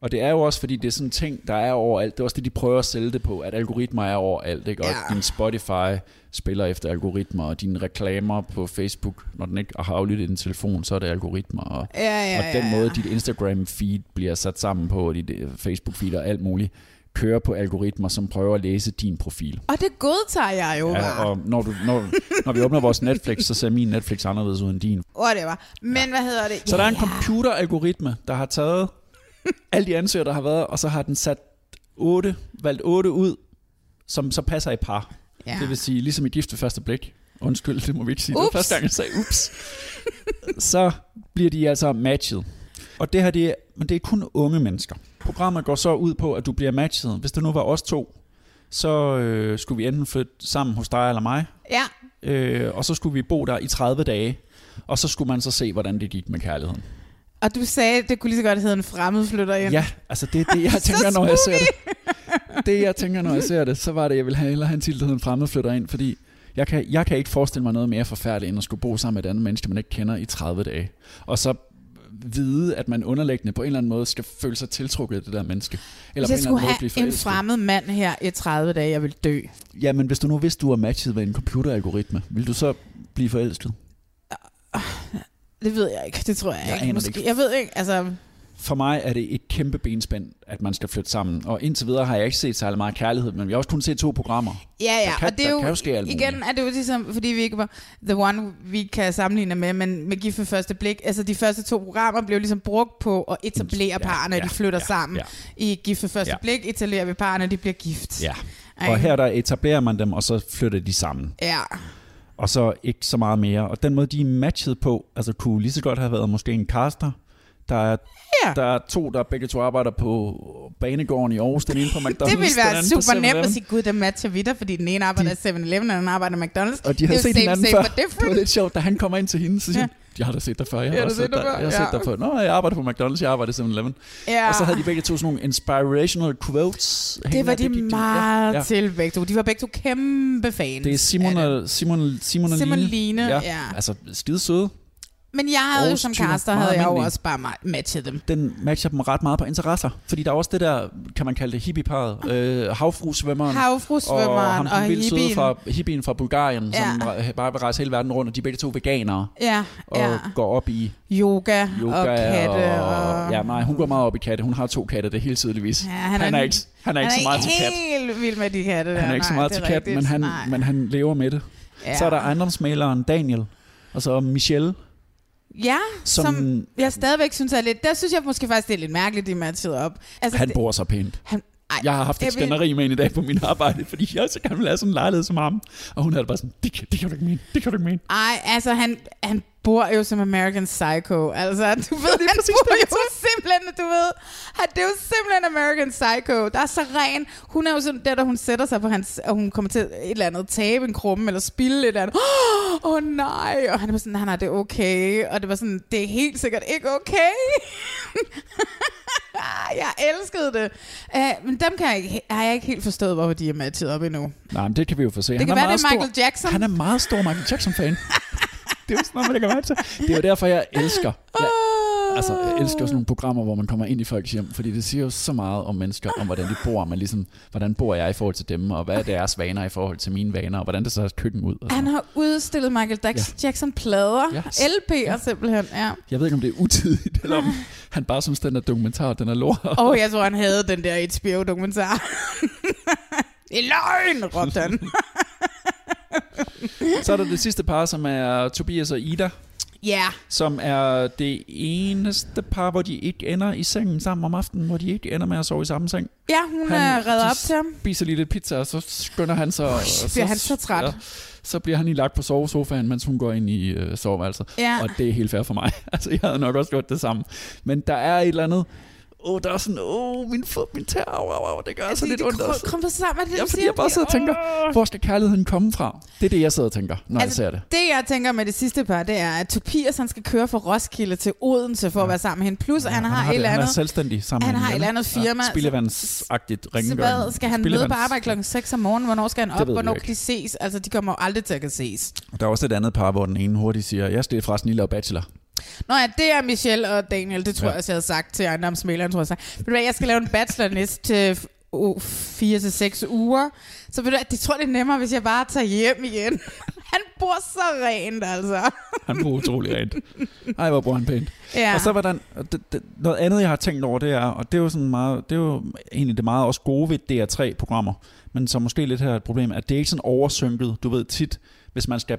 [SPEAKER 2] Og det er jo også, fordi det er sådan en ting, der er overalt. Det er også det, de prøver at sælge det på, at algoritmer er overalt. Ikke? Og
[SPEAKER 3] Ja.
[SPEAKER 2] din Spotify spiller efter algoritmer, og dine reklamer på Facebook, når den ikke har aflyttet din telefon, så er det algoritmer. Og,
[SPEAKER 3] Ja, ja,
[SPEAKER 2] og den
[SPEAKER 3] ja,
[SPEAKER 2] måde,
[SPEAKER 3] ja.
[SPEAKER 2] dit Instagram-feed bliver sat sammen på, og dit øh, Facebook-feed og alt muligt, kører på algoritmer, som prøver at læse din profil.
[SPEAKER 3] Og det godtager jeg jo
[SPEAKER 2] Ja,
[SPEAKER 3] bare.
[SPEAKER 2] og når, du, når, når vi åbner vores Netflix, så ser min Netflix anderledes ud end din.
[SPEAKER 3] Whatever. Men hvad hedder det?
[SPEAKER 2] Så der er en
[SPEAKER 3] Ja,
[SPEAKER 2] computeralgoritme, der har taget alle de ansøgere, der har været, og så har den sat 8, valgt 8 ud, som så passer i par.
[SPEAKER 3] Ja.
[SPEAKER 2] Ja. Det vil sige, ligesom i gift ved første blik. Undskyld, det må vi ikke sige. Det
[SPEAKER 3] Ups.
[SPEAKER 2] første gang, jeg sagde ups. så bliver de altså matchet. Og det her, det er, men det er kun unge mennesker. Programmet går så ud på, at du bliver matchet. Hvis det nu var os to, så øh, skulle vi enten flytte sammen hos dig eller mig,
[SPEAKER 3] Ja,
[SPEAKER 2] øh, og så skulle vi bo der i 30 dage, og så skulle man så se, hvordan det gik med kærligheden.
[SPEAKER 3] og du sagde, det kunne lige så godt hedde en fremmedflytter ind.
[SPEAKER 2] Ja, altså det er det, jeg tænker, når jeg ser det. Det, jeg tænker, når jeg ser det, så var det, jeg ville have, hellere have en titel, en fremmedflytter ind, fordi jeg kan, jeg kan ikke forestille mig noget mere forfærdeligt, end at skulle bo sammen med et andet menneske, man ikke kender i 30 dage. Og så vide, at man underliggende på en eller anden måde skal føle sig tiltrukket af det der menneske. Eller
[SPEAKER 3] Hvis jeg
[SPEAKER 2] på en
[SPEAKER 3] skulle
[SPEAKER 2] måde
[SPEAKER 3] have en fremmed mand her i 30 dage, jeg vil dø.
[SPEAKER 2] Ja, men hvis du nu vidste, du var matchet med en computeralgoritme, vil du så blive forelsket?
[SPEAKER 3] Det ved jeg ikke. Det tror jeg,
[SPEAKER 2] Jeg
[SPEAKER 3] ikke.
[SPEAKER 2] aner det
[SPEAKER 3] Måske.
[SPEAKER 2] ikke.
[SPEAKER 3] Jeg ved ikke, altså...
[SPEAKER 2] For mig er det et kæmpe benspænd, at man skal flytte sammen. Og indtil videre har jeg ikke set særlig meget kærlighed, men vi har også kun set to programmer.
[SPEAKER 3] Ja, ja,
[SPEAKER 2] Der kan-
[SPEAKER 3] og det er jo,
[SPEAKER 2] kan jo ske alt muligt.
[SPEAKER 3] igen er det jo ligesom, fordi vi ikke var the one, vi kan sammenligne med, men med Gift ved første blik, altså de første to programmer blev ligesom brugt på at etablere
[SPEAKER 2] Ja,
[SPEAKER 3] parerne,
[SPEAKER 2] ja,
[SPEAKER 3] de flytter
[SPEAKER 2] ja,
[SPEAKER 3] sammen.
[SPEAKER 2] ja.
[SPEAKER 3] I Gift ved første
[SPEAKER 2] Ja.
[SPEAKER 3] blik etablerer vi parerne, de bliver gift.
[SPEAKER 2] Ja.
[SPEAKER 3] Ej.
[SPEAKER 2] Og her der etablerer man dem, og så flytter de sammen.
[SPEAKER 3] Ja,
[SPEAKER 2] Og så ikke så meget mere. Og den måde, de matchet på, altså kunne lige så godt have været måske en caster. Der er,
[SPEAKER 3] Ja.
[SPEAKER 2] der er to, der begge to arbejder på banegården i Aarhus. Den ene på McDonald's,
[SPEAKER 3] det ville
[SPEAKER 2] den
[SPEAKER 3] være super nemt
[SPEAKER 2] 7-Eleven.
[SPEAKER 3] at sige, gud, den matcher vi dig, fordi den ene arbejder i 7-Eleven, og den anden arbejder i McDonald's.
[SPEAKER 2] Og de har
[SPEAKER 3] det
[SPEAKER 2] set hinanden
[SPEAKER 3] same,
[SPEAKER 2] før. Det var lidt sjovt, da han kommer ind til hende, så siger
[SPEAKER 3] Ja.
[SPEAKER 2] ja. jeg har da set dig før. Jeg har,
[SPEAKER 3] Ja,
[SPEAKER 2] set
[SPEAKER 3] set
[SPEAKER 2] dig,
[SPEAKER 3] dig før,
[SPEAKER 2] jeg har set
[SPEAKER 3] ja.
[SPEAKER 2] dig før. Nå, jeg arbejder på McDonald's, jeg arbejder i 7-Eleven.
[SPEAKER 3] Ja.
[SPEAKER 2] Og så havde de begge to sådan nogle inspirational quotes.
[SPEAKER 3] det var de
[SPEAKER 2] gik de-
[SPEAKER 3] meget
[SPEAKER 2] ja, ja.
[SPEAKER 3] til begge to. De var begge to kæmpe fans.
[SPEAKER 2] Det er Simon
[SPEAKER 3] det.
[SPEAKER 2] Simon, Simon og
[SPEAKER 3] Simon
[SPEAKER 2] Line.
[SPEAKER 3] Line, ja.
[SPEAKER 2] Altså, skide søde.
[SPEAKER 3] Men jeg havde jo som
[SPEAKER 2] meget
[SPEAKER 3] havde jeg jo også bare ma- matchet dem.
[SPEAKER 2] den matcher dem ret meget på interesser. Fordi der er også det der, kan man kalde det hippieparet, øh, havfruesvømmeren.
[SPEAKER 3] Havfruesvømmeren
[SPEAKER 2] og,
[SPEAKER 3] og
[SPEAKER 2] søde
[SPEAKER 3] hippien.
[SPEAKER 2] fra, hippien fra Bulgarien,
[SPEAKER 3] Ja.
[SPEAKER 2] som re- bare vil rejse hele verden rundt, og de er begge to veganere,
[SPEAKER 3] Ja,
[SPEAKER 2] og
[SPEAKER 3] ja.
[SPEAKER 2] går op i
[SPEAKER 3] Yoga,
[SPEAKER 2] yoga.
[SPEAKER 3] og katte. Og,
[SPEAKER 2] og, ja, nej, hun går meget op i katte. Hun har to katte, det er helt tydeligvis.
[SPEAKER 3] Ja,
[SPEAKER 2] han,
[SPEAKER 3] han
[SPEAKER 2] han,
[SPEAKER 3] er-
[SPEAKER 2] er, ikke, han er ikke så meget til kat.
[SPEAKER 3] helt vild med de katte.
[SPEAKER 2] Han er
[SPEAKER 3] der.
[SPEAKER 2] ikke så
[SPEAKER 3] Nej,
[SPEAKER 2] meget
[SPEAKER 3] det
[SPEAKER 2] til
[SPEAKER 3] er
[SPEAKER 2] kat, men han,
[SPEAKER 3] Nej.
[SPEAKER 2] men han lever med det.
[SPEAKER 3] ja.
[SPEAKER 2] Så er der ejendomsmaleren Daniel, og så Michelle,
[SPEAKER 3] Ja,
[SPEAKER 2] som,
[SPEAKER 3] som, jeg stadigvæk synes er lidt... Der synes jeg måske faktisk, det er lidt mærkeligt, de matchede op. Altså,
[SPEAKER 2] han
[SPEAKER 3] det-
[SPEAKER 2] bor så pænt.
[SPEAKER 3] han, Ej,
[SPEAKER 2] Jeg har haft et
[SPEAKER 3] jeg vil-
[SPEAKER 2] skænderi med hende i dag på min arbejde, fordi jeg så gerne vil have sådan en lejlighed som ham. Og hun havde bare sådan, det kan, det kan du ikke mene, det kan du ikke mene.
[SPEAKER 3] Ej, altså han, han bor jo som American Psycho. Altså, du ved, han
[SPEAKER 2] præcis
[SPEAKER 3] bor
[SPEAKER 2] det,
[SPEAKER 3] jo simpelthen, du ved, han, det er jo simpelthen American Psycho. Der er så ren. Hun er jo sådan der, da hun sætter sig på hans, og hun kommer til et eller andet tabe en krumme, eller spille et eller andet. Åh oh, nej. Og han er bare sådan, nej, nej, det er okay. Og det var sådan, det er helt sikkert ikke okay. jeg elskede det. Uh, men dem kan jeg ikke, har jeg ikke helt forstået, hvorfor de er matchet op endnu.
[SPEAKER 2] Nej, men det kan vi jo få se.
[SPEAKER 3] Det kan være, det er Michael Jackson.
[SPEAKER 2] Han er meget stor Michael Jackson-fan. det er jo sådan noget, man kan være til. Det er jo derfor, jeg elsker. Jeg, altså, jeg elsker sådan nogle programmer, hvor man kommer ind i folks hjem, fordi det siger jo så meget om mennesker, om hvordan de bor, men ligesom, hvordan bor jeg i forhold til dem, og hvad er deres vaner i forhold til mine vaner, og hvordan det så er køkken ud.
[SPEAKER 3] Han har udstillet Michael Jackson, Jackson plader,
[SPEAKER 2] Ja.
[SPEAKER 3] LP'er ja. simpelthen, ja.
[SPEAKER 2] Jeg ved ikke, om det er utidigt, eller om han bare synes, den der dokumentar, den er lort.
[SPEAKER 3] Åh, oh, jeg tror, han havde den der HBO-dokumentar. Er løgn, råbte han.
[SPEAKER 2] Så er der det sidste par, som er Tobias og Ida,
[SPEAKER 3] Ja,
[SPEAKER 2] som er det eneste par, hvor de ikke ender i sengen sammen om aftenen, hvor de ikke ender med at sove i samme seng.
[SPEAKER 3] ja hun
[SPEAKER 2] Han-
[SPEAKER 3] er reddet
[SPEAKER 2] de
[SPEAKER 3] op til ham.
[SPEAKER 2] spiser lige lidt pizza, og så skynder han sig. og
[SPEAKER 3] bliver han så træt.
[SPEAKER 2] så bliver han lige lagt på sovesofaen, mens hun går ind i øh, soveværelset.
[SPEAKER 3] Ja.
[SPEAKER 2] Og det er helt fair for mig. altså, jeg havde nok også gjort det samme. Men der er et eller andet... Åh, oh, der er sådan, åh, oh, min fod, min tær, au, au, au, det gør altså
[SPEAKER 3] de,
[SPEAKER 2] lidt
[SPEAKER 3] de
[SPEAKER 2] ondt
[SPEAKER 3] krum-
[SPEAKER 2] også.
[SPEAKER 3] krumper sammen, er det,
[SPEAKER 2] Ja, fordi jeg bare sidder og tænker, hvor skal kærligheden komme fra? Det er det, jeg sidder og tænker, når
[SPEAKER 3] Altså,
[SPEAKER 2] jeg ser det.
[SPEAKER 3] Det, jeg tænker med det sidste par, det er, at Tobias han skal køre fra Roskilde til Odense for at være sammen med hende. Plus, at han har, et
[SPEAKER 2] det.
[SPEAKER 3] eller
[SPEAKER 2] han er
[SPEAKER 3] andet...
[SPEAKER 2] selvstændig sammen
[SPEAKER 3] han har et eller andet
[SPEAKER 2] ja.
[SPEAKER 3] firma,
[SPEAKER 2] Ja, spildevandsagtigt
[SPEAKER 3] Så
[SPEAKER 2] rengøring.
[SPEAKER 3] hvad, skal han møde på arbejde klokken 6 om morgenen? Hvornår skal han
[SPEAKER 2] Det
[SPEAKER 3] op? Hvornår kan de ses? Altså, de kommer jo aldrig til at kan ses.
[SPEAKER 2] Der er også et andet par, hvor den ene hurtigt siger, jeg skal forresten lige lave bachelor.
[SPEAKER 3] Nå ja, det er Michelle og Daniel. Det tror
[SPEAKER 2] Ja.
[SPEAKER 3] jeg også, jeg havde sagt til ejendomsmæleren, tror jeg. Ved du hvad, jeg skal lave en bachelor næste uh, 4 til 6 uger. Så ved du det tror det er nemmere, hvis jeg bare tager hjem igen. Han bor så rent, altså.
[SPEAKER 2] Han bor utrolig rent. Ej, hvor bor han pænt.
[SPEAKER 3] Ja.
[SPEAKER 2] Og så var der det, det, noget andet, jeg har tænkt over, det er, og det er jo sådan meget, det er jo egentlig det meget også gode ved DR3-programmer, men så måske lidt her er et problem, at det er ikke sådan oversynket. Du ved tit, hvis man skal,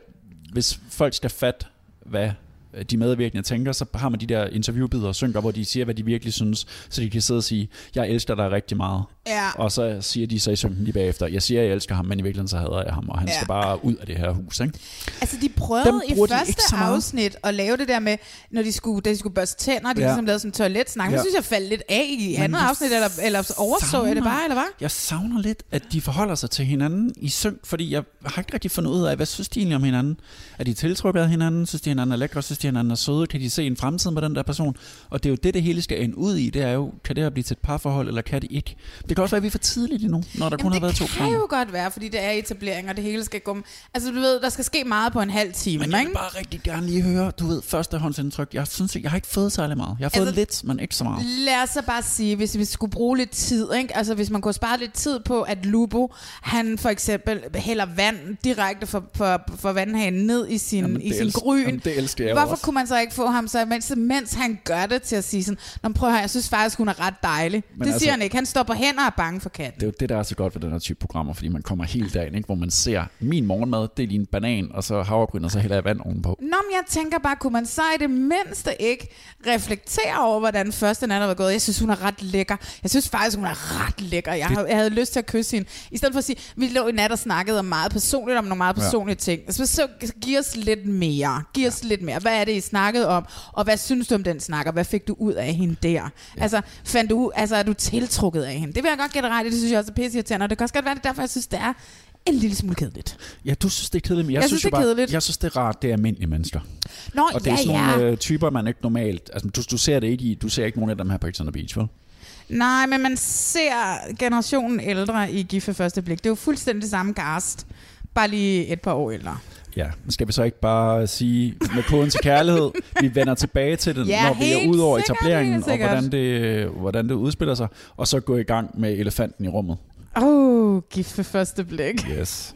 [SPEAKER 2] hvis folk skal fatte, hvad Øh, de medvirkende tænker, så har man de der interviewbidder og synker, hvor de siger, hvad de virkelig synes, så de kan sidde og sige, jeg elsker dig rigtig meget.
[SPEAKER 3] Ja.
[SPEAKER 2] Og så siger de så i synken lige bagefter, jeg siger, jeg elsker ham, men i virkeligheden så hader jeg ham, og han
[SPEAKER 3] Ja.
[SPEAKER 2] skal bare ud af det her hus. Ikke?
[SPEAKER 3] Altså, de prøvede i første afsnit at lave det der med, når de skulle, da de skulle børste tænder, de
[SPEAKER 2] Ja.
[SPEAKER 3] ligesom lavede sådan en toiletsnak. Ja. Det synes jeg faldt lidt af i andet afsnit, eller, eller overså jeg det bare, eller hvad?
[SPEAKER 2] Jeg savner lidt, at de forholder sig til hinanden i synk, fordi jeg har ikke rigtig fundet ud af, hvad synes de egentlig om hinanden? Er de tiltrukket af hinanden? Synes de, hinanden er lækre? Synes de, hinanden er søde? Kan de se en fremtid med den der person? Og det er jo det, det hele skal ende ud i. Det er jo, kan det her blive til et parforhold, eller kan det ikke? Det kan også være, at vi er for tidligt endnu, når der kun har
[SPEAKER 3] Jamen,
[SPEAKER 2] været to
[SPEAKER 3] det kan jo godt være, fordi det er etablering, og det hele skal gå... Altså, du ved, der skal ske meget på en halv time,
[SPEAKER 2] Men jeg
[SPEAKER 3] ikke?
[SPEAKER 2] vil bare rigtig gerne lige høre, du ved, førstehåndsindtryk. Jeg synes jeg har ikke fået særlig meget. Jeg har fået
[SPEAKER 3] Altså,
[SPEAKER 2] lidt, men ikke så meget.
[SPEAKER 3] Lad os så bare sige, hvis vi skulle bruge lidt tid, ikke? Altså hvis man kunne spare lidt tid på, at Lubo, han for eksempel hælder vand direkte fra, fra, fra vandhanen ned i sin,
[SPEAKER 2] Jamen,
[SPEAKER 3] i sin
[SPEAKER 2] elsker-
[SPEAKER 3] gryn.
[SPEAKER 2] jamen, det elsker jeg
[SPEAKER 3] Hvorfor
[SPEAKER 2] også.
[SPEAKER 3] kunne man så ikke få ham så, mens, mens han gør det til at sige sådan, Nå, prøv at høre, jeg synes faktisk, hun er ret dejlig. Men det
[SPEAKER 2] altså-
[SPEAKER 3] siger han ikke. Han står på hænder er bange for katten.
[SPEAKER 2] Det er jo det, der er så godt ved den her type programmer, fordi man kommer hele dagen, ikke? hvor man ser min morgenmad, det er lige en banan, og så havregryn, og så hælder jeg vand ovenpå.
[SPEAKER 3] Nå, men jeg tænker bare, kunne man så i det mindste ikke reflektere over, hvordan første nat var gået? Jeg synes, hun er ret lækker. Jeg synes faktisk, hun er ret lækker. Jeg, det... jeg havde lyst til at kysse hende. I stedet for at sige, vi lå i nat og snakkede om meget personligt, om nogle meget
[SPEAKER 2] Ja.
[SPEAKER 3] personlige ting. Så, så giv os lidt mere. Giv os lidt mere. Hvad er det, I snakkede om? Og hvad synes du om den snak? Og hvad fik du ud af hende der? Ja. Altså, fandt du, altså, er du tiltrukket af hende? Det vil jeg godt gætte ret i. Det synes jeg også er pisse irriterende. Og det kan også godt være, det er derfor, jeg synes, det er en lille smule kedeligt.
[SPEAKER 2] Ja, du synes, det er kedeligt, men jeg,
[SPEAKER 3] Jeg
[SPEAKER 2] synes,
[SPEAKER 3] det er
[SPEAKER 2] bare,
[SPEAKER 3] kedeligt.
[SPEAKER 2] jeg synes, det er rart, det er almindelige mennesker.
[SPEAKER 3] Nå,
[SPEAKER 2] Og det er
[SPEAKER 3] ja,
[SPEAKER 2] sådan
[SPEAKER 3] ja.
[SPEAKER 2] nogle øh, typer, man ikke normalt... Altså, du, du ser det ikke i... Du ser ikke nogen af dem her på the Beach, vel?
[SPEAKER 3] Nej, men man ser generationen ældre i Gift ved første blik. Det er jo fuldstændig det samme cast. Bare lige et par år ældre.
[SPEAKER 2] Ja, skal vi så ikke bare sige med koden til kærlighed, vi vender tilbage til det,
[SPEAKER 3] Ja,
[SPEAKER 2] når vi er ude over
[SPEAKER 3] sikkert,
[SPEAKER 2] etableringen, og hvordan det, hvordan det udspiller sig, og så gå i gang med elefanten i rummet.
[SPEAKER 3] Åh, oh, gift ved første blik.
[SPEAKER 2] Yes.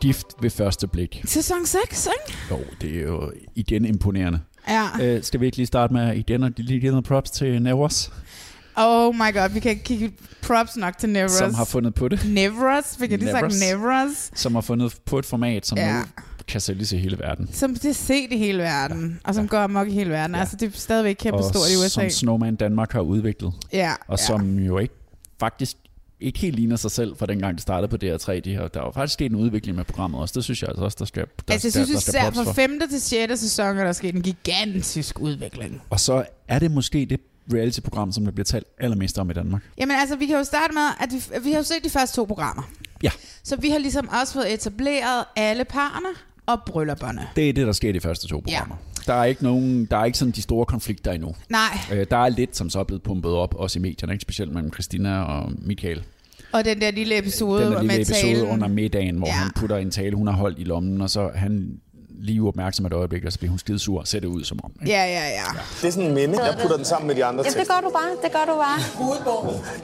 [SPEAKER 2] Gift ved første blik.
[SPEAKER 3] Sæson 6, ikke?
[SPEAKER 2] Jo, det er jo igen imponerende.
[SPEAKER 3] Ja.
[SPEAKER 2] Øh, skal vi ikke lige starte med igen at lige give noget props til Nevers,
[SPEAKER 3] Oh my god, vi kan ikke kigge props nok til Nevros.
[SPEAKER 2] som har fundet på det.
[SPEAKER 3] Nevros, fik jeg lige sagt.
[SPEAKER 2] Nevros? Som har fundet på et format, som
[SPEAKER 3] Ja.
[SPEAKER 2] ja. nu kan sælges i hele verden.
[SPEAKER 3] Som det er set i hele verden, og som ja. går amok i hele verden. Ja. Altså, det er stadigvæk kæmpe
[SPEAKER 2] og
[SPEAKER 3] stort i USA.
[SPEAKER 2] som Snowman Danmark har udviklet.
[SPEAKER 3] Ja,
[SPEAKER 2] Og
[SPEAKER 3] ja.
[SPEAKER 2] som jo ikke faktisk ikke helt ligner sig selv fra dengang det startede på DR3. De her, der var faktisk sket en udvikling med programmet også. Det synes jeg altså også, der skal, der,
[SPEAKER 3] Altså, jeg
[SPEAKER 2] der,
[SPEAKER 3] synes
[SPEAKER 2] der skal
[SPEAKER 3] især fra
[SPEAKER 2] for.
[SPEAKER 3] 5. til 6. sæson er der sket en gigantisk udvikling.
[SPEAKER 2] Og så er det måske det reality-program, som der bliver talt allermest om i Danmark.
[SPEAKER 3] Jamen altså, vi kan jo starte med, at vi, vi har jo set de første to programmer.
[SPEAKER 2] Ja.
[SPEAKER 3] Så vi har ligesom også fået etableret alle parerne og bryllupperne.
[SPEAKER 2] Det er det, der sker i de første to programmer. Der er ikke nogen, der er ikke sådan de store konflikter endnu.
[SPEAKER 3] Nej,
[SPEAKER 2] Øh, der er lidt, som så er blevet pumpet op, også i medierne, ikke? specielt mellem Christina og Michael.
[SPEAKER 3] og den der lille episode
[SPEAKER 2] Den der lille
[SPEAKER 3] med
[SPEAKER 2] episode
[SPEAKER 3] talen.
[SPEAKER 2] under middagen, hvor
[SPEAKER 3] Ja.
[SPEAKER 2] ja. han putter en tale, hun har holdt i lommen, og så han lige uopmærksom et øjeblik, og så bliver hun skide sur og ser det ud som om. Ikke?
[SPEAKER 3] Ja, ja, ja.
[SPEAKER 6] Det er sådan en minde. Jeg putter den sammen med de andre
[SPEAKER 5] Ja, det gør du bare. Det gør du bare.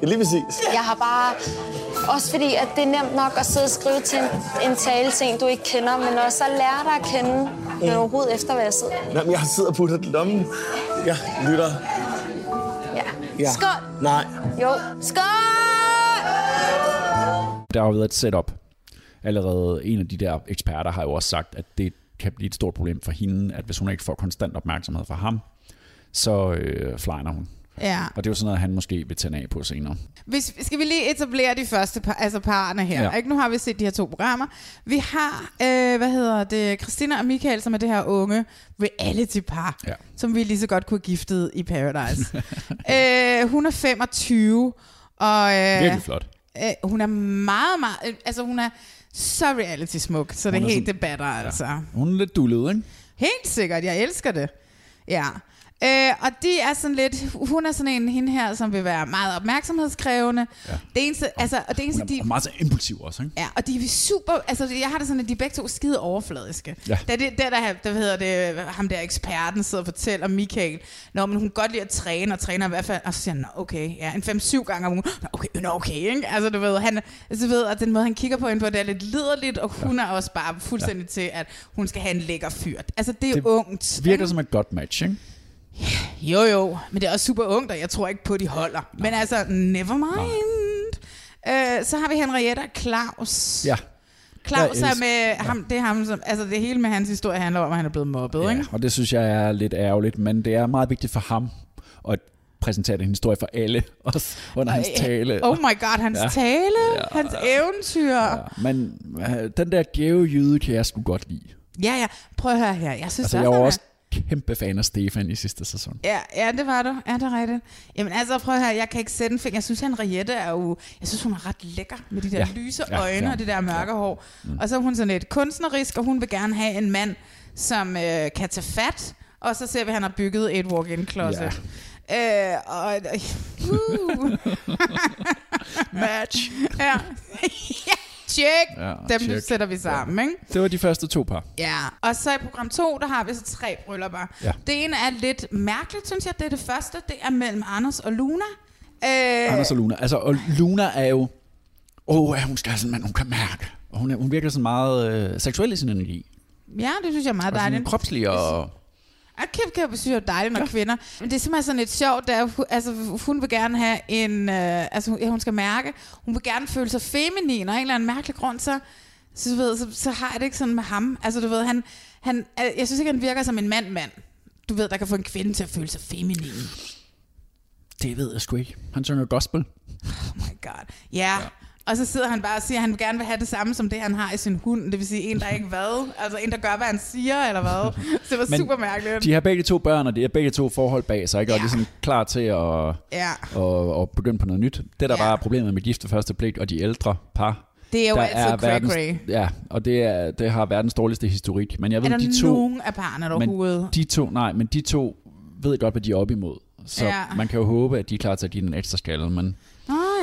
[SPEAKER 6] Ja, lige præcis.
[SPEAKER 5] Jeg har bare... Også fordi, at det er nemt nok at sidde og skrive til en, en tale til en, du ikke kender, men også at lære dig at kende, når du overhovedet efter, hvad jeg sidder.
[SPEAKER 6] Nå, men jeg har siddet og puttet den i lommen. Jeg lytter.
[SPEAKER 5] Ja.
[SPEAKER 6] Ja.
[SPEAKER 5] Skål!
[SPEAKER 6] Nej.
[SPEAKER 5] Jo. Skål!
[SPEAKER 2] Der har jo været et setup. Allerede en af de der eksperter har jo også sagt, at det kan blive et stort problem for hende, at hvis hun ikke får konstant opmærksomhed fra ham, så øh, flyner hun.
[SPEAKER 3] ja.
[SPEAKER 2] Og det er jo sådan noget, han måske vil tænde af på senere.
[SPEAKER 3] Hvis, skal vi lige etablere de første par, altså parerne her? Ja. Ikke? Nu har vi set de her to programmer. Vi har, øh, hvad hedder det, Christina og Michael, som er det her unge reality-par,
[SPEAKER 2] Ja.
[SPEAKER 3] som vi lige så godt kunne have giftet i Paradise. øh, hun er 25, og øh,
[SPEAKER 2] Virkelig flot.
[SPEAKER 3] øh, hun er meget, meget, øh, altså hun er så reality-smuk, så det er helt
[SPEAKER 2] sådan-
[SPEAKER 3] det batter, altså.
[SPEAKER 2] Hun er lidt dullet, ikke?
[SPEAKER 3] Helt sikkert, jeg elsker det. Ja. Øh, og de er sådan lidt, hun er sådan en hende her, som vil være meget opmærksomhedskrævende. Ja. Det eneste, altså, og det eneste,
[SPEAKER 2] Hun
[SPEAKER 3] de,
[SPEAKER 2] er meget så impulsiv også, ikke?
[SPEAKER 3] Ja, og de er super, altså jeg har det sådan, at de er begge to skide overfladiske.
[SPEAKER 2] Ja.
[SPEAKER 3] Det, der, der, der hedder det, ham der eksperten sidder og fortæller Michael, når men hun godt lide at træne, og træner i hvert fald, og så siger han, "Nå, okay, ja, en 5-7 gange om ugen, Nå, okay, nå, okay, ikke? Altså du ved, han, altså, du ved, at den måde, han kigger på hende på, det er lidt liderligt, og hun er også bare fuldstændig til, at hun skal have en lækker fyr. Altså det er
[SPEAKER 2] Det
[SPEAKER 3] ungt.
[SPEAKER 2] Virker som et godt match, ikke?
[SPEAKER 3] Jo, jo, men det er også super ungt, og jeg tror ikke på, de holder. Men altså, never mind. Øh, så har vi Henriette og Claus.
[SPEAKER 2] Ja.
[SPEAKER 3] Claus er med ham, det er ham, som, altså det hele med hans historie handler om, at han er blevet mobbet,
[SPEAKER 2] ja.
[SPEAKER 3] ikke?
[SPEAKER 2] Og det synes jeg er lidt ærgerligt, men det er meget vigtigt for ham at præsentere den historie for alle, også under hans tale.
[SPEAKER 3] Oh my god, hans
[SPEAKER 2] Ja.
[SPEAKER 3] tale,
[SPEAKER 2] Ja,
[SPEAKER 3] hans eventyr.
[SPEAKER 2] Ja, men øh, den der gæve jyde kan jeg sgu godt lide.
[SPEAKER 3] Ja, ja, prøv at høre her. Jeg synes
[SPEAKER 2] Altså,
[SPEAKER 3] også,
[SPEAKER 2] jeg var også kæmpe fan af Stefan i sidste sæson.
[SPEAKER 3] Ja, ja, det var du. Ja, det er rigtigt. Jamen altså, prøv høre, jeg kan ikke sætte en finger. Jeg synes, Henriette er jo... Jeg synes, hun er ret lækker med de der ja.
[SPEAKER 2] Ja.
[SPEAKER 3] lyse
[SPEAKER 2] Ja,
[SPEAKER 3] øjne
[SPEAKER 2] ja.
[SPEAKER 3] og det der mørke hår. Mm. Og så er hun sådan lidt kunstnerisk, og hun vil gerne have en mand, som øh, kan tage fat. Og så ser vi, at han har bygget et walk-in closet. Ja. Øh, og, uh,
[SPEAKER 2] Match!
[SPEAKER 3] ja. ja, check.
[SPEAKER 2] Ja,
[SPEAKER 3] Dem
[SPEAKER 2] check.
[SPEAKER 3] sætter vi sammen, ikke?
[SPEAKER 2] Det var de første to par.
[SPEAKER 3] Ja, og så i program 2, der har vi så tre bryllupper.
[SPEAKER 2] Ja.
[SPEAKER 3] Det ene er lidt mærkeligt, synes jeg. Det er det første. Det er mellem Anders og Luna. Øh,
[SPEAKER 2] Anders og Luna. Altså, og Luna er jo... Åh, oh, ja, hun skal have sådan en mand, hun kan mærke. Og hun, er, hun virker sådan meget øh, seksuel i sin energi.
[SPEAKER 3] Ja, det synes jeg er meget
[SPEAKER 2] Og sådan
[SPEAKER 3] dejligt.
[SPEAKER 2] kropslig og...
[SPEAKER 3] Jeg kan, kan synes jeg er dejligt, når ja. kvinder... Men det er simpelthen sådan lidt sjovt, der, altså, hun vil gerne have en... Øh, altså, hun- ja, hun skal mærke. Hun vil gerne føle sig feminin, og en eller anden mærkelig grund, så, så, du ved, så, så har jeg det ikke sådan med ham. Altså, du ved, han... han jeg synes ikke, han virker som en mand-mand. Du ved, der kan få en kvinde til at føle sig feminin.
[SPEAKER 2] Det ved jeg sgu ikke. Han synger gospel.
[SPEAKER 3] Oh my god. Ja. ja. Og så sidder han bare og siger, at han gerne vil have det samme som det, han har i sin hund. Det vil sige en, der ikke hvad. Altså en, der gør, hvad han siger, eller hvad. Så det var
[SPEAKER 2] Men
[SPEAKER 3] super mærkeligt.
[SPEAKER 2] De har begge to børn, og de har begge to forhold bag sig, ikke? Og
[SPEAKER 3] Ja.
[SPEAKER 2] de er sådan klar til at,
[SPEAKER 3] Ja.
[SPEAKER 2] at, at begynde på noget nyt. Det, der
[SPEAKER 3] Ja.
[SPEAKER 2] bare er problemet med gift ved første blik, og de ældre par,
[SPEAKER 3] Det er jo
[SPEAKER 2] der
[SPEAKER 3] altid cray
[SPEAKER 2] verdens,
[SPEAKER 3] cray.
[SPEAKER 2] Ja, og det, er, det har verdens dårligste historik. Men jeg
[SPEAKER 3] Er
[SPEAKER 2] ved,
[SPEAKER 3] der
[SPEAKER 2] de to,
[SPEAKER 3] nogen af parerne overhovedet?
[SPEAKER 2] de to, nej, men de to ved godt, hvad de er op imod. Så
[SPEAKER 3] Ja.
[SPEAKER 2] man kan jo håbe, at de er klar til at give den en ekstra skalle. Men,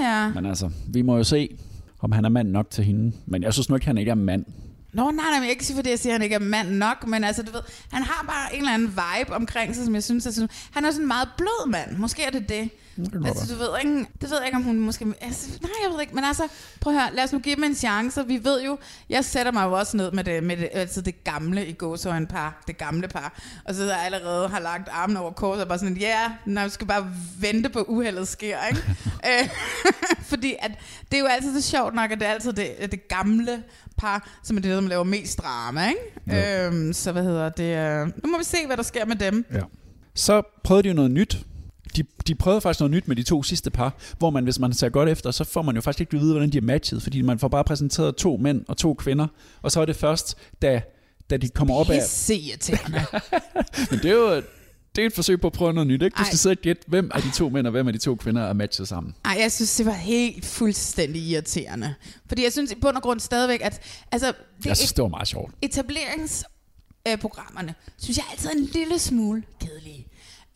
[SPEAKER 3] ja.
[SPEAKER 2] men altså, vi må jo se, om han er mand nok til hende. Men jeg synes nu ikke, han ikke er mand.
[SPEAKER 3] Nå, nej, nej, men jeg kan ikke sige, fordi jeg siger, at han ikke er mand nok, men altså, du ved, han har bare en eller anden vibe omkring sig, som jeg synes, altså, han er sådan en meget blød mand. Måske er det det.
[SPEAKER 2] Det
[SPEAKER 3] Altså, du ved ikke, det ved jeg ikke, om hun måske... Altså, nej, jeg ved ikke, men altså, prøv at høre, lad os nu give dem en chance. Vi ved jo, jeg sætter mig jo også ned med det, med det, altså det gamle i gåsøjne par, det gamle par, og så der allerede har lagt armen over korset og bare sådan, ja, yeah, nej, vi skal bare vente på uheldet sker, ikke? Øh, Fordi at det er jo altid så sjovt nok, at det er altid det, det gamle par, som er det, som laver mest drama, ikke? Øhm, så hvad hedder det? Øh, nu må vi se, hvad der sker med dem.
[SPEAKER 2] Ja. Så prøvede de jo noget nyt. De, de prøvede faktisk noget nyt med de to sidste par, hvor man, hvis man ser godt efter, så får man jo faktisk ikke at vide, hvordan de er matchet, fordi man får bare præsenteret to mænd og to kvinder, og så er det først, da, da de kommer op af...
[SPEAKER 3] Pisse irriterende.
[SPEAKER 2] Men det er jo det er et forsøg på at prøve noget nyt, ikke? Du
[SPEAKER 3] Ej.
[SPEAKER 2] skal sidde og gætte, hvem af de to mænd og hvem af de to kvinder er matchet sammen.
[SPEAKER 3] Ej, jeg synes, det var helt fuldstændig irriterende. Fordi jeg synes i bund og grund stadigvæk, at altså, det
[SPEAKER 2] Jeg synes, det var meget sjovt.
[SPEAKER 3] etableringsprogrammerne, synes jeg altid er en lille smule kedelige.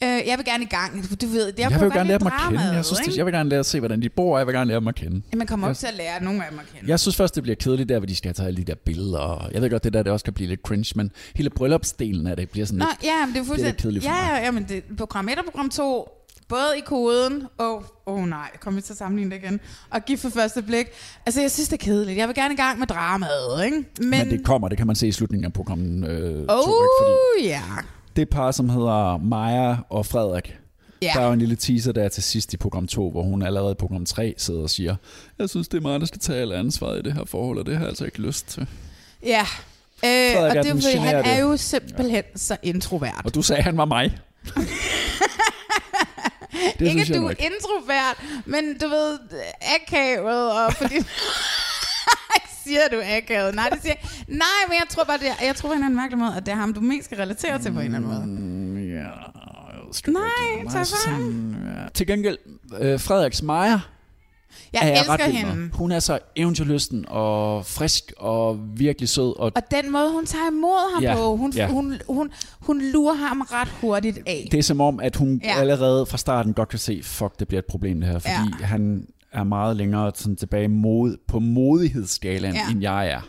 [SPEAKER 3] Øh, jeg vil gerne i gang. Du ved, jeg,
[SPEAKER 2] Jeg, vil gerne lære
[SPEAKER 3] lidt
[SPEAKER 2] dem at kende. Jeg, synes, det,
[SPEAKER 3] ikke?
[SPEAKER 2] jeg vil gerne lære at se, hvordan de bor, og jeg vil gerne lære dem at kende.
[SPEAKER 3] Ja, Man kommer
[SPEAKER 2] Jeg-
[SPEAKER 3] op til at lære nogle af dem at kende.
[SPEAKER 2] Jeg synes først, det bliver kedeligt der, hvor de skal tage alle de der billeder. og Jeg ved godt, det der det også kan blive lidt cringe, men hele bryllupsdelen af det bliver sådan
[SPEAKER 3] Nå,
[SPEAKER 2] lidt...
[SPEAKER 3] ja, men det er fuldstændig...
[SPEAKER 2] kedeligt for
[SPEAKER 3] ja,
[SPEAKER 2] mig.
[SPEAKER 3] ja, ja, men det, program 1 og program 2, både i koden, og åh oh, nej, kommer vi til at sammenligne det igen, og gift for første blik. Altså, jeg synes, det er kedeligt. Jeg vil gerne i gang med dramaet, ikke? Men,
[SPEAKER 2] Men det kommer, det kan man se i slutningen af programmet øh, 2, ikke?
[SPEAKER 3] oh,
[SPEAKER 2] Fordi
[SPEAKER 3] ja.
[SPEAKER 2] Det par, som hedder Maja og Frederik,
[SPEAKER 3] Ja.
[SPEAKER 2] der er jo en lille teaser der til sidst i program 2, hvor hun allerede i program 3 sidder og siger, jeg synes, det er mig, der skal tage alle ansvaret i det her forhold, og det har jeg altså ikke lyst til.
[SPEAKER 3] Ja. Øh, og det er fordi, han er jo simpelthen ja. så introvert.
[SPEAKER 2] Og du sagde, han var mig. det
[SPEAKER 3] Ikke, at du er introvert, men du ved, akavet, og fordi... siger du akavet? Nej, det siger Nej, men jeg tror bare, det er, jeg tror på en eller anden mærkelig måde, at det er ham, du mest skal relatere til på en eller anden måde.
[SPEAKER 2] Mm, ja,
[SPEAKER 3] Nej, tag
[SPEAKER 2] sådan, ja. Til gengæld, øh, Frederiks Maja
[SPEAKER 3] Jeg
[SPEAKER 2] er jeg
[SPEAKER 3] elsker
[SPEAKER 2] ret
[SPEAKER 3] hende.
[SPEAKER 2] Hun er så eventyrlysten og frisk og virkelig sød. Og
[SPEAKER 3] Og den måde, hun tager imod ham
[SPEAKER 2] Ja,
[SPEAKER 3] på, hun,
[SPEAKER 2] ja.
[SPEAKER 3] hun, hun, hun lurer ham ret hurtigt af.
[SPEAKER 2] det er som om, at hun
[SPEAKER 3] ja.
[SPEAKER 2] allerede fra starten godt kan se, fuck, det bliver et problem det her. Fordi ja. han er meget længere sådan, tilbage mod, på modighedsskalaen,
[SPEAKER 3] Ja.
[SPEAKER 2] end jeg er.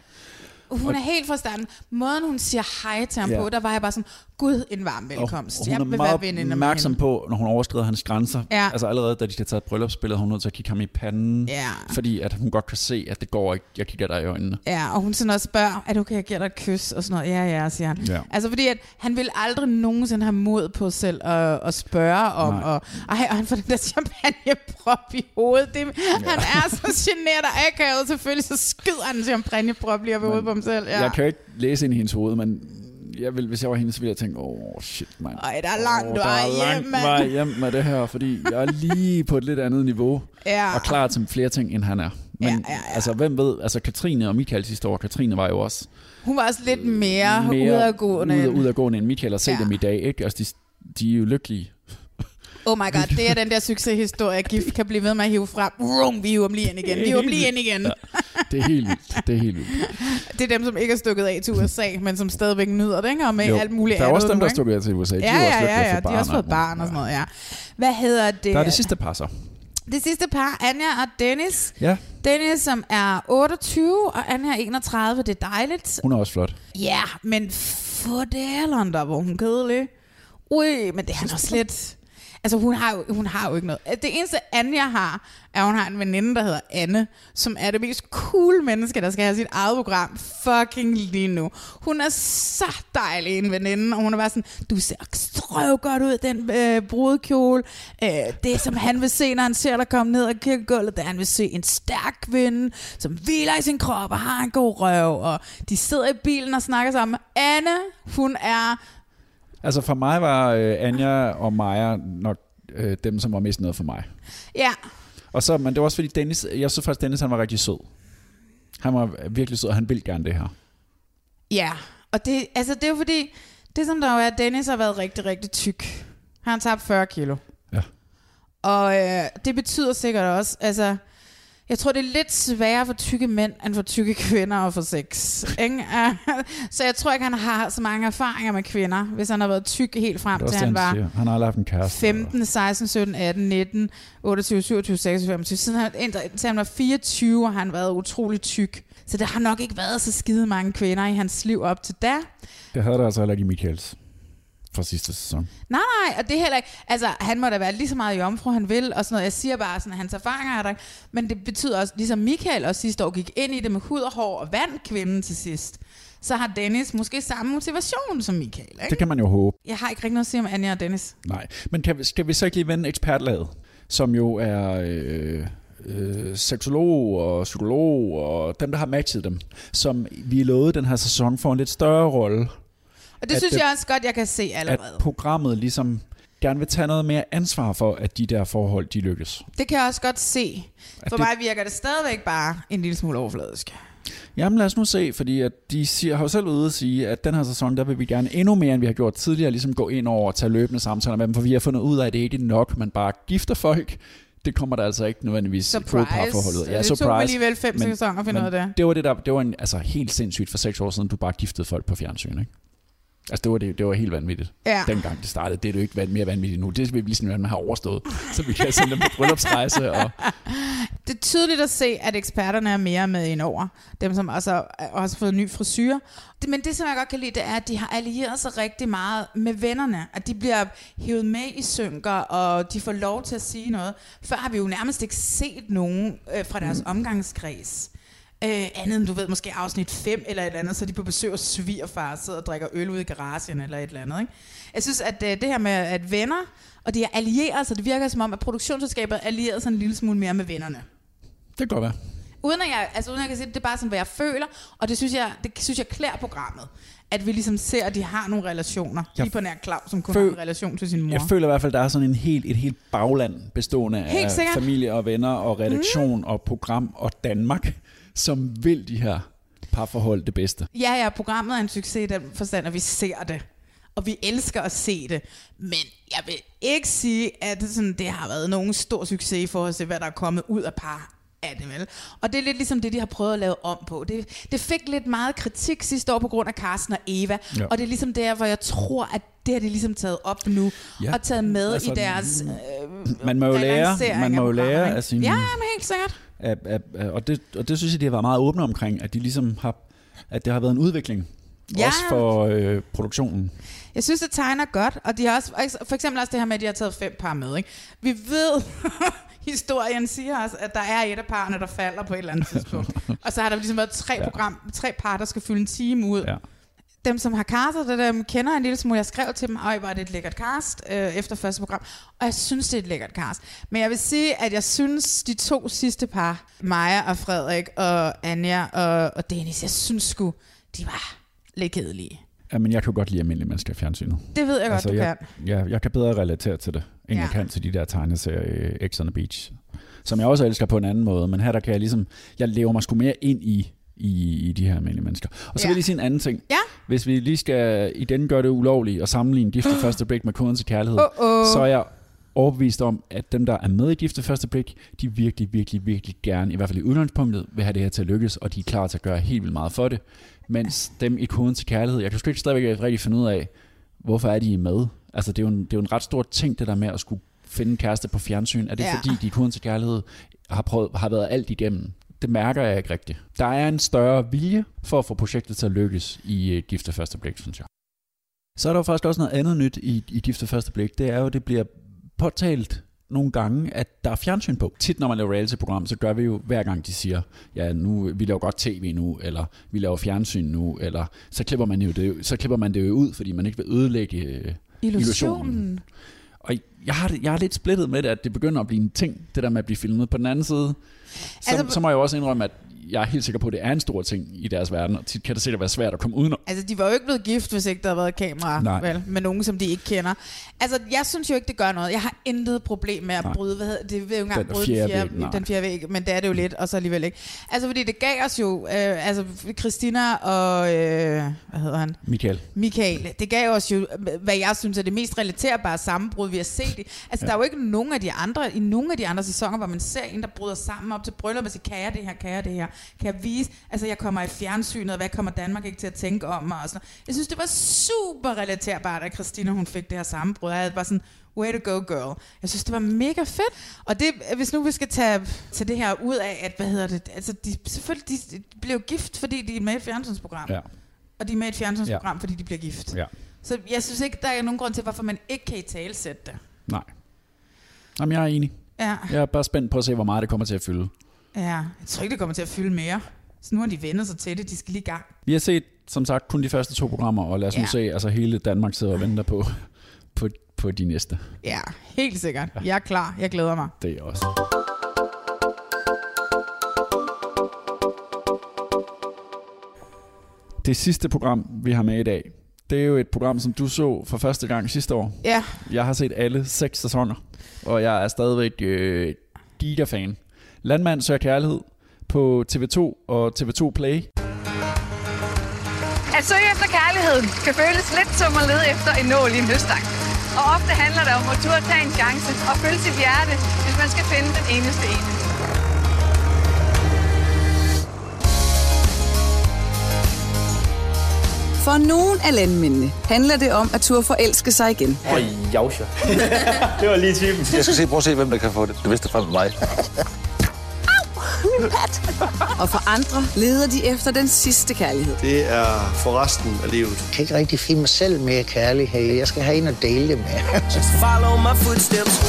[SPEAKER 3] Hun er helt fra starten. Måden, hun siger hej til ham
[SPEAKER 2] Ja.
[SPEAKER 3] på, der var jeg bare sådan, gud, en varm velkomst.
[SPEAKER 2] Og
[SPEAKER 3] jeg
[SPEAKER 2] hun er
[SPEAKER 3] vil
[SPEAKER 2] meget
[SPEAKER 3] være
[SPEAKER 2] opmærksom på, når hun overskrider hans grænser.
[SPEAKER 3] Ja.
[SPEAKER 2] Altså allerede, da de skal tage et bryllupsbillede, er hun nødt til at kigge ham i panden.
[SPEAKER 3] Ja.
[SPEAKER 2] Fordi at hun godt kan se, at det går ikke. Jeg kigger dig i øjnene.
[SPEAKER 3] Ja, og hun sådan også spørger, er det okay, jeg giver dig et kys? Og sådan noget. Ja, ja, siger han.
[SPEAKER 2] Ja.
[SPEAKER 3] Altså fordi, at han vil aldrig nogensinde have mod på selv at, at spørge om,
[SPEAKER 2] Nej.
[SPEAKER 3] og, ej, og han får den der champagneprop i hovedet. Det, ja. Han er så generet og akavet, selvfølgelig, så skyder han en champagneprop lige op i hovedet på ham selv. Ja.
[SPEAKER 2] Jeg kan jo ikke læse ind i hendes hoved, men jeg vil, hvis jeg var hende, så ville jeg tænke, åh, oh, shit, mand.
[SPEAKER 3] Ej, der er langt
[SPEAKER 2] der
[SPEAKER 3] vej
[SPEAKER 2] er
[SPEAKER 3] hjem,
[SPEAKER 2] langt
[SPEAKER 3] mand.
[SPEAKER 2] vej hjem med det her, fordi jeg er lige på et lidt andet niveau,
[SPEAKER 3] Ja.
[SPEAKER 2] og klar til flere ting, end han er. Men
[SPEAKER 3] Ja, ja, ja.
[SPEAKER 2] altså, hvem ved, altså Katrine og Michael sidste år, Katrine var jo også
[SPEAKER 3] Hun var også lidt mere, mere udadgående.
[SPEAKER 2] ud,
[SPEAKER 3] end-
[SPEAKER 2] udadgående end Michael, og se
[SPEAKER 3] ja.
[SPEAKER 2] dem i dag, ikke? Altså, de, de er jo lykkelige.
[SPEAKER 3] Oh my god, det er den der succeshistorie, gift kan blive ved med at hive frem. Rum, vi hiver dem lige ind igen. Vi hiver dem lige ind igen.
[SPEAKER 2] Ja. Det er helt vildt. Det er helt vildt.
[SPEAKER 3] Det er dem, som ikke er stukket af til USA, men som stadigvæk nyder det, ikke? Og med
[SPEAKER 2] Jo,
[SPEAKER 3] alt muligt
[SPEAKER 2] der er også dem, der
[SPEAKER 3] ikke?
[SPEAKER 2] stukket af til USA. De
[SPEAKER 3] Ja,
[SPEAKER 2] er
[SPEAKER 3] ja, ja, ja. De har også fået barn og sådan noget, ja. Hvad hedder det?
[SPEAKER 2] Der er det sidste par så.
[SPEAKER 3] Det sidste par, Anja og Dennis.
[SPEAKER 2] Ja,
[SPEAKER 3] Dennis, som er 28, og Anja er 31. Det er dejligt.
[SPEAKER 2] hun er også flot.
[SPEAKER 3] Ja, men for delen der, hvor hun er kedelig. Ui, men det er han også lidt... Altså, hun har, jo, hun har jo ikke noget. Det eneste, Anja har, er, at hun har en veninde, der hedder Anne, som er det mest cool menneske, der skal have sit eget program fucking lige nu. Hun er så dejlig en veninde, og hun er bare sådan, du ser strøv godt ud, den øh, brudekjole. Øh, det, som han vil se, når han ser dig komme ned ad kirkegulvet, det er, han vil se en stærk kvinde, som hviler i sin krop og har en god røv. Og de sidder i bilen og snakker sammen. Anne, hun er
[SPEAKER 2] Altså for mig var øh, Anja og Maja nok øh, dem, som var mest noget for mig.
[SPEAKER 3] Ja,
[SPEAKER 2] Og så, men det var også fordi Dennis, jeg synes faktisk, Dennis han var rigtig sød. Han var virkelig sød, og han vil gerne det her.
[SPEAKER 3] ja. Og det, altså, det er jo fordi, det som der jo er, at Dennis har været rigtig, rigtig tyk. Han har tabt 40 kilo.
[SPEAKER 2] Ja.
[SPEAKER 3] Og øh, det betyder sikkert også, altså, jeg tror, det er lidt sværere for tykke mænd, end for tykke kvinder at få sex. Ikke? Så jeg tror ikke, han har så mange erfaringer med kvinder, hvis han har været tyk helt frem til han var
[SPEAKER 2] siger. Han har aldrig haft en kæreste.
[SPEAKER 3] 15, 16, 17, 18, 19, 28, 27, 26, 25. Siden han, indtil han var 24, har han været utrolig tyk. Så der har nok ikke været så skide mange kvinder i hans liv op til da.
[SPEAKER 2] Det havde der altså heller ikke i Michaels fra sidste sæson.
[SPEAKER 3] Nej, nej, og det er heller ikke... Altså, han må da være lige så meget jomfru, han vil, og sådan noget. Jeg siger bare, sådan, at hans erfaringer er der. Men det betyder også, ligesom Michael også sidste år gik ind i det med hud og hår og vandt kvinden til sidst, så har Dennis måske samme motivation som Michael. Ikke?
[SPEAKER 2] Det kan man jo håbe.
[SPEAKER 3] Jeg har ikke rigtig noget at sige om Anja og Dennis.
[SPEAKER 2] Nej, men kan vi, skal vi så ikke lige vende ekspertlaget, som jo er øh, øh, seksolog og psykolog og dem, der har matchet dem, som vi lovede den her sæson får en lidt større rolle.
[SPEAKER 3] Og det synes
[SPEAKER 2] det-
[SPEAKER 3] jeg også godt, jeg kan se allerede.
[SPEAKER 2] At programmet ligesom gerne vil tage noget mere ansvar for, at de der forhold, de lykkes.
[SPEAKER 3] Det kan jeg også godt se.
[SPEAKER 2] At
[SPEAKER 3] For
[SPEAKER 2] det-
[SPEAKER 3] mig virker det stadigvæk bare en lille smule overfladisk.
[SPEAKER 2] Jamen lad os nu se, fordi at de siger, har jo selv ude at sige, at den her sæson, der vil vi gerne endnu mere, end vi har gjort tidligere, ligesom gå ind over og tage løbende samtaler med dem, for vi har fundet ud af, at det ikke er nok, man bare gifter folk. Det kommer der altså ikke nødvendigvis et gode parforhold ud af.
[SPEAKER 3] Ja, det tog mig alligevel fem sæsoner at finde ud af det.
[SPEAKER 2] Det var, det, der, det var en, altså, helt sindssygt for seks år siden, du bare giftede folk på fjernsyn, ikke? Altså, det var, det, det var helt vanvittigt,
[SPEAKER 3] Ja.
[SPEAKER 2] dengang det startede. Det er jo ikke mere vanvittigt nu. Det vil vi ligesom gerne have overstået, så vi kan sende dem på bryllupsrejse. Og,
[SPEAKER 3] Det er tydeligt at se, at eksperterne er mere med ind over. Dem, som også, også har fået ny frisyr. Men det, som jeg godt kan lide, det er, at de har allieret sig rigtig meget med vennerne. At de bliver hævet med i synker, og de får lov til at sige noget. Før har vi jo nærmest ikke set nogen øh, fra deres omgangskreds. Øh, andet end, du ved, måske afsnit 5 eller et eller andet, så de på besøg hos svigerfar og sidder og drikker øl ude i garagen eller et eller andet. Ikke? Jeg synes, at øh, det her med at venner, og de er allierede, så det virker som om, at produktionsselskabet er allieret sig en lille smule mere med vennerne.
[SPEAKER 2] det kan godt være.
[SPEAKER 3] Uden at jeg, altså uden at jeg kan sige det, er bare sådan, hvad jeg føler, og det synes jeg, det synes jeg klæder programmet. At vi ligesom ser, at de har nogle relationer.
[SPEAKER 2] Jeg
[SPEAKER 3] lige på nær Claus, som kun
[SPEAKER 2] føl-
[SPEAKER 3] har en relation til sin mor.
[SPEAKER 2] Jeg føler i hvert fald, der er sådan en helt, et helt bagland bestående
[SPEAKER 3] Helt
[SPEAKER 2] af
[SPEAKER 3] sikkert.
[SPEAKER 2] familie og venner og redaktion mm. og program og Danmark, som vil de her parforhold det bedste.
[SPEAKER 3] Ja, ja, programmet er en succes i den forstand, at vi ser det. Og vi elsker at se det. Men jeg vil ikke sige, at det, sådan, det har været nogen stor succes i forhold til, hvad der er kommet ud af par af det, vel? Og det er lidt ligesom det, de har prøvet at lave om på. Det, det fik lidt meget kritik sidste år på grund af Carsten og Eva.
[SPEAKER 2] Ja.
[SPEAKER 3] Og det er ligesom der, hvor jeg tror, at det har de ligesom taget op nu.
[SPEAKER 2] Ja.
[SPEAKER 3] Og taget med
[SPEAKER 2] Altså,
[SPEAKER 3] i deres øh,
[SPEAKER 2] Man må jo lære, man må jo lære af sine...
[SPEAKER 3] Ja, men helt sikkert.
[SPEAKER 2] Af, af, af, og, det, og det synes jeg, de har været meget åbne omkring, at de ligesom har, at det har været en udvikling.
[SPEAKER 3] Ja.
[SPEAKER 2] Også for øh, produktionen.
[SPEAKER 3] Jeg synes, det tegner godt, og de har også, for eksempel også det her med, at de har taget fem par med. Ikke? Vi ved, historien siger os, at der er et af parerne, der falder på et eller andet tidspunkt. og så har der ligesom været tre,
[SPEAKER 2] Ja.
[SPEAKER 3] program, tre par, der skal fylde en time ud.
[SPEAKER 2] Ja.
[SPEAKER 3] Dem, som har castet det, dem kender en lille smule. Jeg skrev til dem, øj, var det et lækkert cast øh, efter første program. Og jeg synes, det er et lækkert cast. Men jeg vil sige, at jeg synes, de to sidste par, Maja og Frederik og Anja og, og Dennis, jeg synes sgu, de var lidt kedelige.
[SPEAKER 2] Ja, men jeg kan godt lide almindelige mennesker i fjernsynet.
[SPEAKER 3] Det ved jeg godt, du
[SPEAKER 2] jeg,
[SPEAKER 3] kan.
[SPEAKER 2] Jeg, jeg kan bedre relatere til det, end
[SPEAKER 3] Ja.
[SPEAKER 2] ja. jeg kan til de der tegneserier X on the Beach. Som jeg også elsker på en anden måde, men her der kan jeg ligesom, jeg lever mig sgu mere ind i, i, i de her almindelige mennesker. Og så
[SPEAKER 3] Ja.
[SPEAKER 2] vil jeg lige sige en anden ting.
[SPEAKER 3] Ja.
[SPEAKER 2] Hvis vi lige skal igen gøre det ulovligt og sammenligne Gift ved første blik med Koden til kærlighed,
[SPEAKER 3] Uh-oh.
[SPEAKER 2] så er jeg overbevist om, at dem, der er med i Gift ved første blik, de virkelig, virkelig, virkelig gerne, i hvert fald i udgangspunktet, vil have det her til at lykkes, og de er klar til at gøre helt vildt meget for det. Mens dem i Koden til kærlighed, jeg kan sgu ikke stadigvæk rigtig finde ud af, hvorfor er de med? Altså, det er, jo en, det er jo en ret stor ting, det der med at skulle finde en kæreste på fjernsyn. Er det
[SPEAKER 3] ja.
[SPEAKER 2] fordi, de i Koden til kærlighed har, prøvet, har været alt igennem? Det mærker jeg ikke rigtigt. Der er en større vilje for at få projektet til at lykkes i uh, Gift første blik, synes jeg. Så er der jo faktisk også noget andet nyt i, i Gift første blik. Det er jo, at det bliver påtalt nogle gange, at der er fjernsyn på. Tit når man laver reality-program, så gør vi jo hver gang de siger, ja, nu, vi laver godt tv nu, eller vi laver fjernsyn nu, eller så klipper man, jo det, så klipper man det jo ud, fordi man ikke vil ødelægge øh,
[SPEAKER 3] Illusionen.
[SPEAKER 2] Og jeg har, jeg er lidt splittet med det, at det begynder at blive en ting, det der med at blive filmet. På den anden side, så,
[SPEAKER 3] Altså-
[SPEAKER 2] så må jeg jo også indrømme, at jeg er helt sikker på, at det er en stor ting i deres verden, og tit kan det sikkert være svært at komme udenom.
[SPEAKER 3] Altså, de var jo ikke blevet gift, hvis ikke der havde været kamera
[SPEAKER 2] Nej.
[SPEAKER 3] vel, med nogen, som de ikke kender. Altså, jeg synes jo ikke, det gør noget. Jeg har intet problem med at
[SPEAKER 2] Nej.
[SPEAKER 3] bryde, hvad hedder det, vil jo engang
[SPEAKER 2] Den
[SPEAKER 3] bryde
[SPEAKER 2] fjerde
[SPEAKER 3] den, fjerde,
[SPEAKER 2] væg,
[SPEAKER 3] den fjerde væg, men det er det jo lidt, og så alligevel ikke. Altså, fordi det gav os jo, øh, altså, Christina og, øh, hvad hedder han?
[SPEAKER 2] Michael.
[SPEAKER 3] Michael, det gav os jo, hvad jeg synes er det mest relaterbare sammenbrud, vi har set. i- Altså, ja. der er jo ikke nogen af de andre, i nogen af de andre sæsoner, hvor man ser en, der bryder sammen op til bryllup og siger, kan jeg det her, kan jeg det her, kan jeg vise, altså jeg kommer i fjernsynet, og hvad kommer Danmark ikke til at tænke om mig, og sådan. Jeg synes, det var super relaterbart, at Christina, hun fik det her sammenbrud. Jeg bare sådan, way to go girl. Jeg synes, det var mega fedt. Og det, hvis nu vi skal tage, tage det her ud af, at, hvad hedder det, altså de, selvfølgelig, de, de blev gift, fordi de er med i et fjernsynsprogram.
[SPEAKER 2] Ja.
[SPEAKER 3] Og de er med i et fjernsynsprogram, ja. fordi de bliver gift.
[SPEAKER 2] Ja.
[SPEAKER 3] Så jeg synes ikke, der er nogen grund til, hvorfor man ikke kan i tale sætte det.
[SPEAKER 2] Nej. Jamen, jeg er enig.
[SPEAKER 3] Ja,
[SPEAKER 2] Jeg er bare spændt på at se, hvor meget det kommer til at fylde.
[SPEAKER 3] Ja, jeg tror ikke, det kommer til at fylde mere. Så nu har de vendet sig til det, de skal lige i gang.
[SPEAKER 2] Vi har set, som sagt, kun de første to programmer, og lad os ja. nu se, altså hele Danmark sidder og venter på, på, på de næste.
[SPEAKER 3] Ja, helt sikkert. Ja. Jeg er klar, jeg glæder mig.
[SPEAKER 2] Det er også. Det sidste program, vi har med i dag, det er jo et program, som du så for første gang sidste år.
[SPEAKER 3] Ja.
[SPEAKER 2] Jeg har set alle seks sæsoner, og jeg er stadigvæk øh, gigafan. Landmand søger kærlighed på TV2 og TV2 Play.
[SPEAKER 8] At søge efter kærligheden kan føles lidt som at lede efter en nål i en høstang. Og ofte handler det om at turde tage en chance og følge sit hjerte, hvis man skal finde den eneste ene.
[SPEAKER 9] For nogle af landmændene handler det om at turde forelske sig igen.
[SPEAKER 10] Og jauscher. det var lige typen.
[SPEAKER 11] Jeg skal se, prøve at se, hvem der kan få det. Det vidste frem med mig.
[SPEAKER 9] Og for andre leder de efter den sidste kærlighed.
[SPEAKER 12] Det er for resten af livet.
[SPEAKER 13] Jeg kan ikke rigtig finde mig selv mere kærlighed. Jeg skal have en at dele det med.
[SPEAKER 14] Follow my footsteps.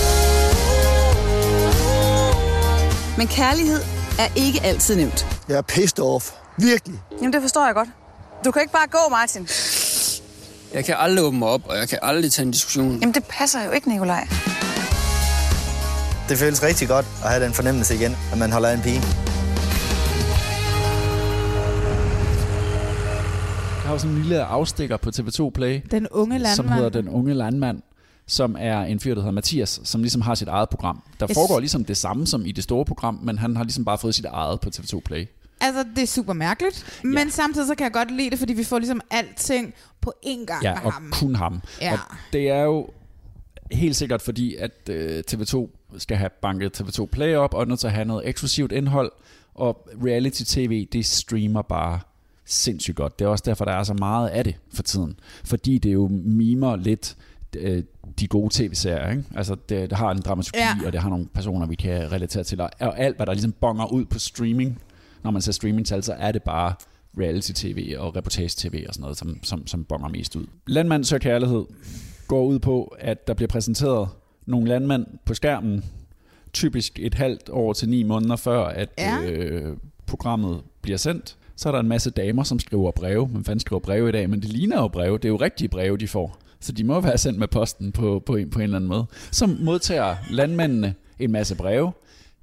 [SPEAKER 9] Men kærlighed er ikke altid nemt.
[SPEAKER 12] Jeg er pissed off. Virkelig.
[SPEAKER 8] Jamen, det forstår jeg godt. Du kan ikke bare gå, Martin.
[SPEAKER 15] Jeg kan aldrig åbne mig op, og jeg kan aldrig tage en diskussion.
[SPEAKER 8] Jamen, det passer jo ikke, Nikolaj.
[SPEAKER 10] Det føles rigtig godt at have den fornemmelse igen, at man holder af en pige.
[SPEAKER 2] Der har jo sådan en lille afstikker på TV2 Play,
[SPEAKER 3] den unge landmand.
[SPEAKER 2] som hedder Den Unge Landmand, som er en fyr, der hedder Mathias, som ligesom har sit eget program. Der
[SPEAKER 3] Yes.
[SPEAKER 2] foregår ligesom det samme som i det store program, men han har ligesom bare fået sit eget på TV2 Play.
[SPEAKER 3] Altså, det er super mærkeligt, ja. men samtidig så kan jeg godt lide det, fordi vi får ligesom alting på én gang
[SPEAKER 2] Ja,
[SPEAKER 3] med
[SPEAKER 2] og
[SPEAKER 3] ham.
[SPEAKER 2] kun ham.
[SPEAKER 3] Ja.
[SPEAKER 2] Og det er jo helt sikkert fordi, at øh, TV2 skal have banket TV2 Play op, og er nødt til at have noget eksklusivt indhold, og reality-tv, det streamer bare sindssygt godt. Det er også derfor, der er så meget af det for tiden. Fordi det jo mimer lidt øh, de gode tv-serier. Ikke? Altså, det, det har en dramaturgi,
[SPEAKER 3] Ja.
[SPEAKER 2] og det har nogle personer, vi kan relatere til. Og og alt, hvad der ligesom bonger ud på streaming, når man ser streamingtal, så er det bare reality-tv og reportage-tv og sådan noget, som, som, som bonger mest ud. Landmand søger kærlighed går ud på, at der bliver præsenteret nogle landmænd på skærmen, typisk et halvt år til ni måneder før, at
[SPEAKER 3] Ja.
[SPEAKER 2] øh, programmet bliver sendt. Så er der en masse damer, som skriver breve. Man fanden skriver breve i dag, men det ligner jo breve. Det er jo rigtige breve, de får. Så de må være sendt med posten på, på, en, på en eller anden måde. Så modtager landmændene en masse breve,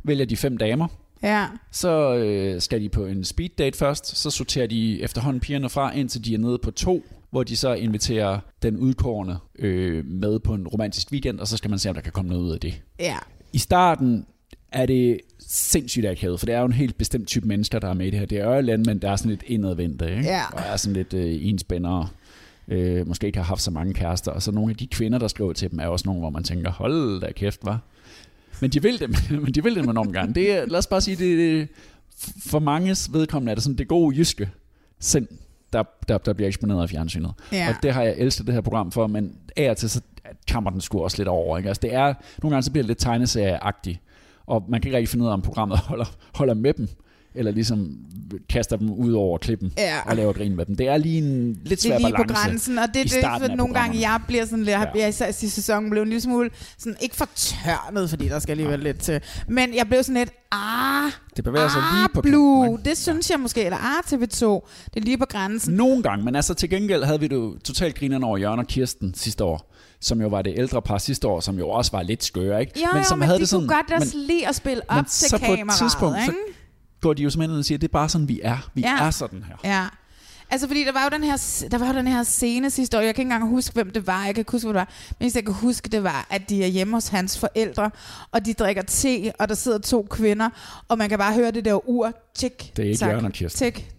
[SPEAKER 2] vælger de fem damer,
[SPEAKER 3] Ja.
[SPEAKER 2] så øh, skal de på en speed date først, så sorterer de efterhånden pigerne fra, indtil de er nede på to, hvor de så inviterer den udkårende øh, med på en romantisk weekend, og så skal man se, om der kan komme noget ud af det.
[SPEAKER 3] Ja.
[SPEAKER 2] I starten er det sindssygt akavet, for det er jo en helt bestemt type mennesker, der er med i det her. Det er jo landmænd, der er sådan lidt indadvendte, ikke?
[SPEAKER 3] Ja.
[SPEAKER 2] og er sådan lidt øh, enspændere. Øh, måske ikke har haft så mange kærester. Og så nogle af de kvinder, der skriver til dem, er også nogle, hvor man tænker, hold da kæft, var. Men de vil dem, men de vil dem enormt gerne. Det er, lad os bare sige, det, det for manges vedkommende er det sådan det gode jyske sind, der, der, der bliver eksponeret i fjernsynet.
[SPEAKER 3] Ja.
[SPEAKER 2] Og det har jeg elsket det her program for, men af og til så kammer den sgu også lidt over. Ikke? Altså det er, nogle gange så bliver det lidt tegneserieagtigt, og man kan ikke rigtig finde ud af, om programmet holder, holder med dem, eller ligesom kaster dem ud over klippen
[SPEAKER 3] Ja.
[SPEAKER 2] og laver grin med dem. Det er lige en lidt
[SPEAKER 3] Det
[SPEAKER 2] svær
[SPEAKER 3] er lige på
[SPEAKER 2] balance
[SPEAKER 3] grænsen, og det
[SPEAKER 2] i
[SPEAKER 3] er det, for nogle gange, jeg bliver sådan lidt, ja.
[SPEAKER 2] Ja.
[SPEAKER 3] jeg især sidste sæson blev en lille smule, sådan, ikke fortørnet, fordi der skal alligevel lidt til, men jeg blev sådan lidt, ah,
[SPEAKER 2] Det bevæger sig
[SPEAKER 3] ah,
[SPEAKER 2] lige på
[SPEAKER 3] Blue,
[SPEAKER 2] kanten,
[SPEAKER 3] det synes jeg måske, eller ah, TV2, det er lige på grænsen.
[SPEAKER 2] Nogle gange, men altså til gengæld havde vi det jo totalt grinerne over Jørgen og Kirsten sidste år, som jo var det ældre par sidste år, som jo også var lidt skøre, ikke?
[SPEAKER 3] Jo, men,
[SPEAKER 2] som
[SPEAKER 3] jo, men de kunne godt også lide at spille op
[SPEAKER 2] men
[SPEAKER 3] til
[SPEAKER 2] så på et
[SPEAKER 3] kameraet,
[SPEAKER 2] tidspunkt, så
[SPEAKER 3] ikke?
[SPEAKER 2] Går de jo simpelthen og siger, det er bare sådan, vi er. Vi
[SPEAKER 3] Ja.
[SPEAKER 2] er sådan her.
[SPEAKER 3] Ja. Altså, fordi der var jo den her, der var jo den her scene sidste år. Jeg kan ikke engang huske, hvem det var. Jeg kan ikke huske, hvad det var. Men jeg kan huske, det var, at de er hjemme hos hans forældre, og de drikker te, og der sidder to kvinder, og man kan bare høre det der ur. Tik,
[SPEAKER 2] Det er ikke
[SPEAKER 3] tak,
[SPEAKER 2] Jørgen og Kirsten.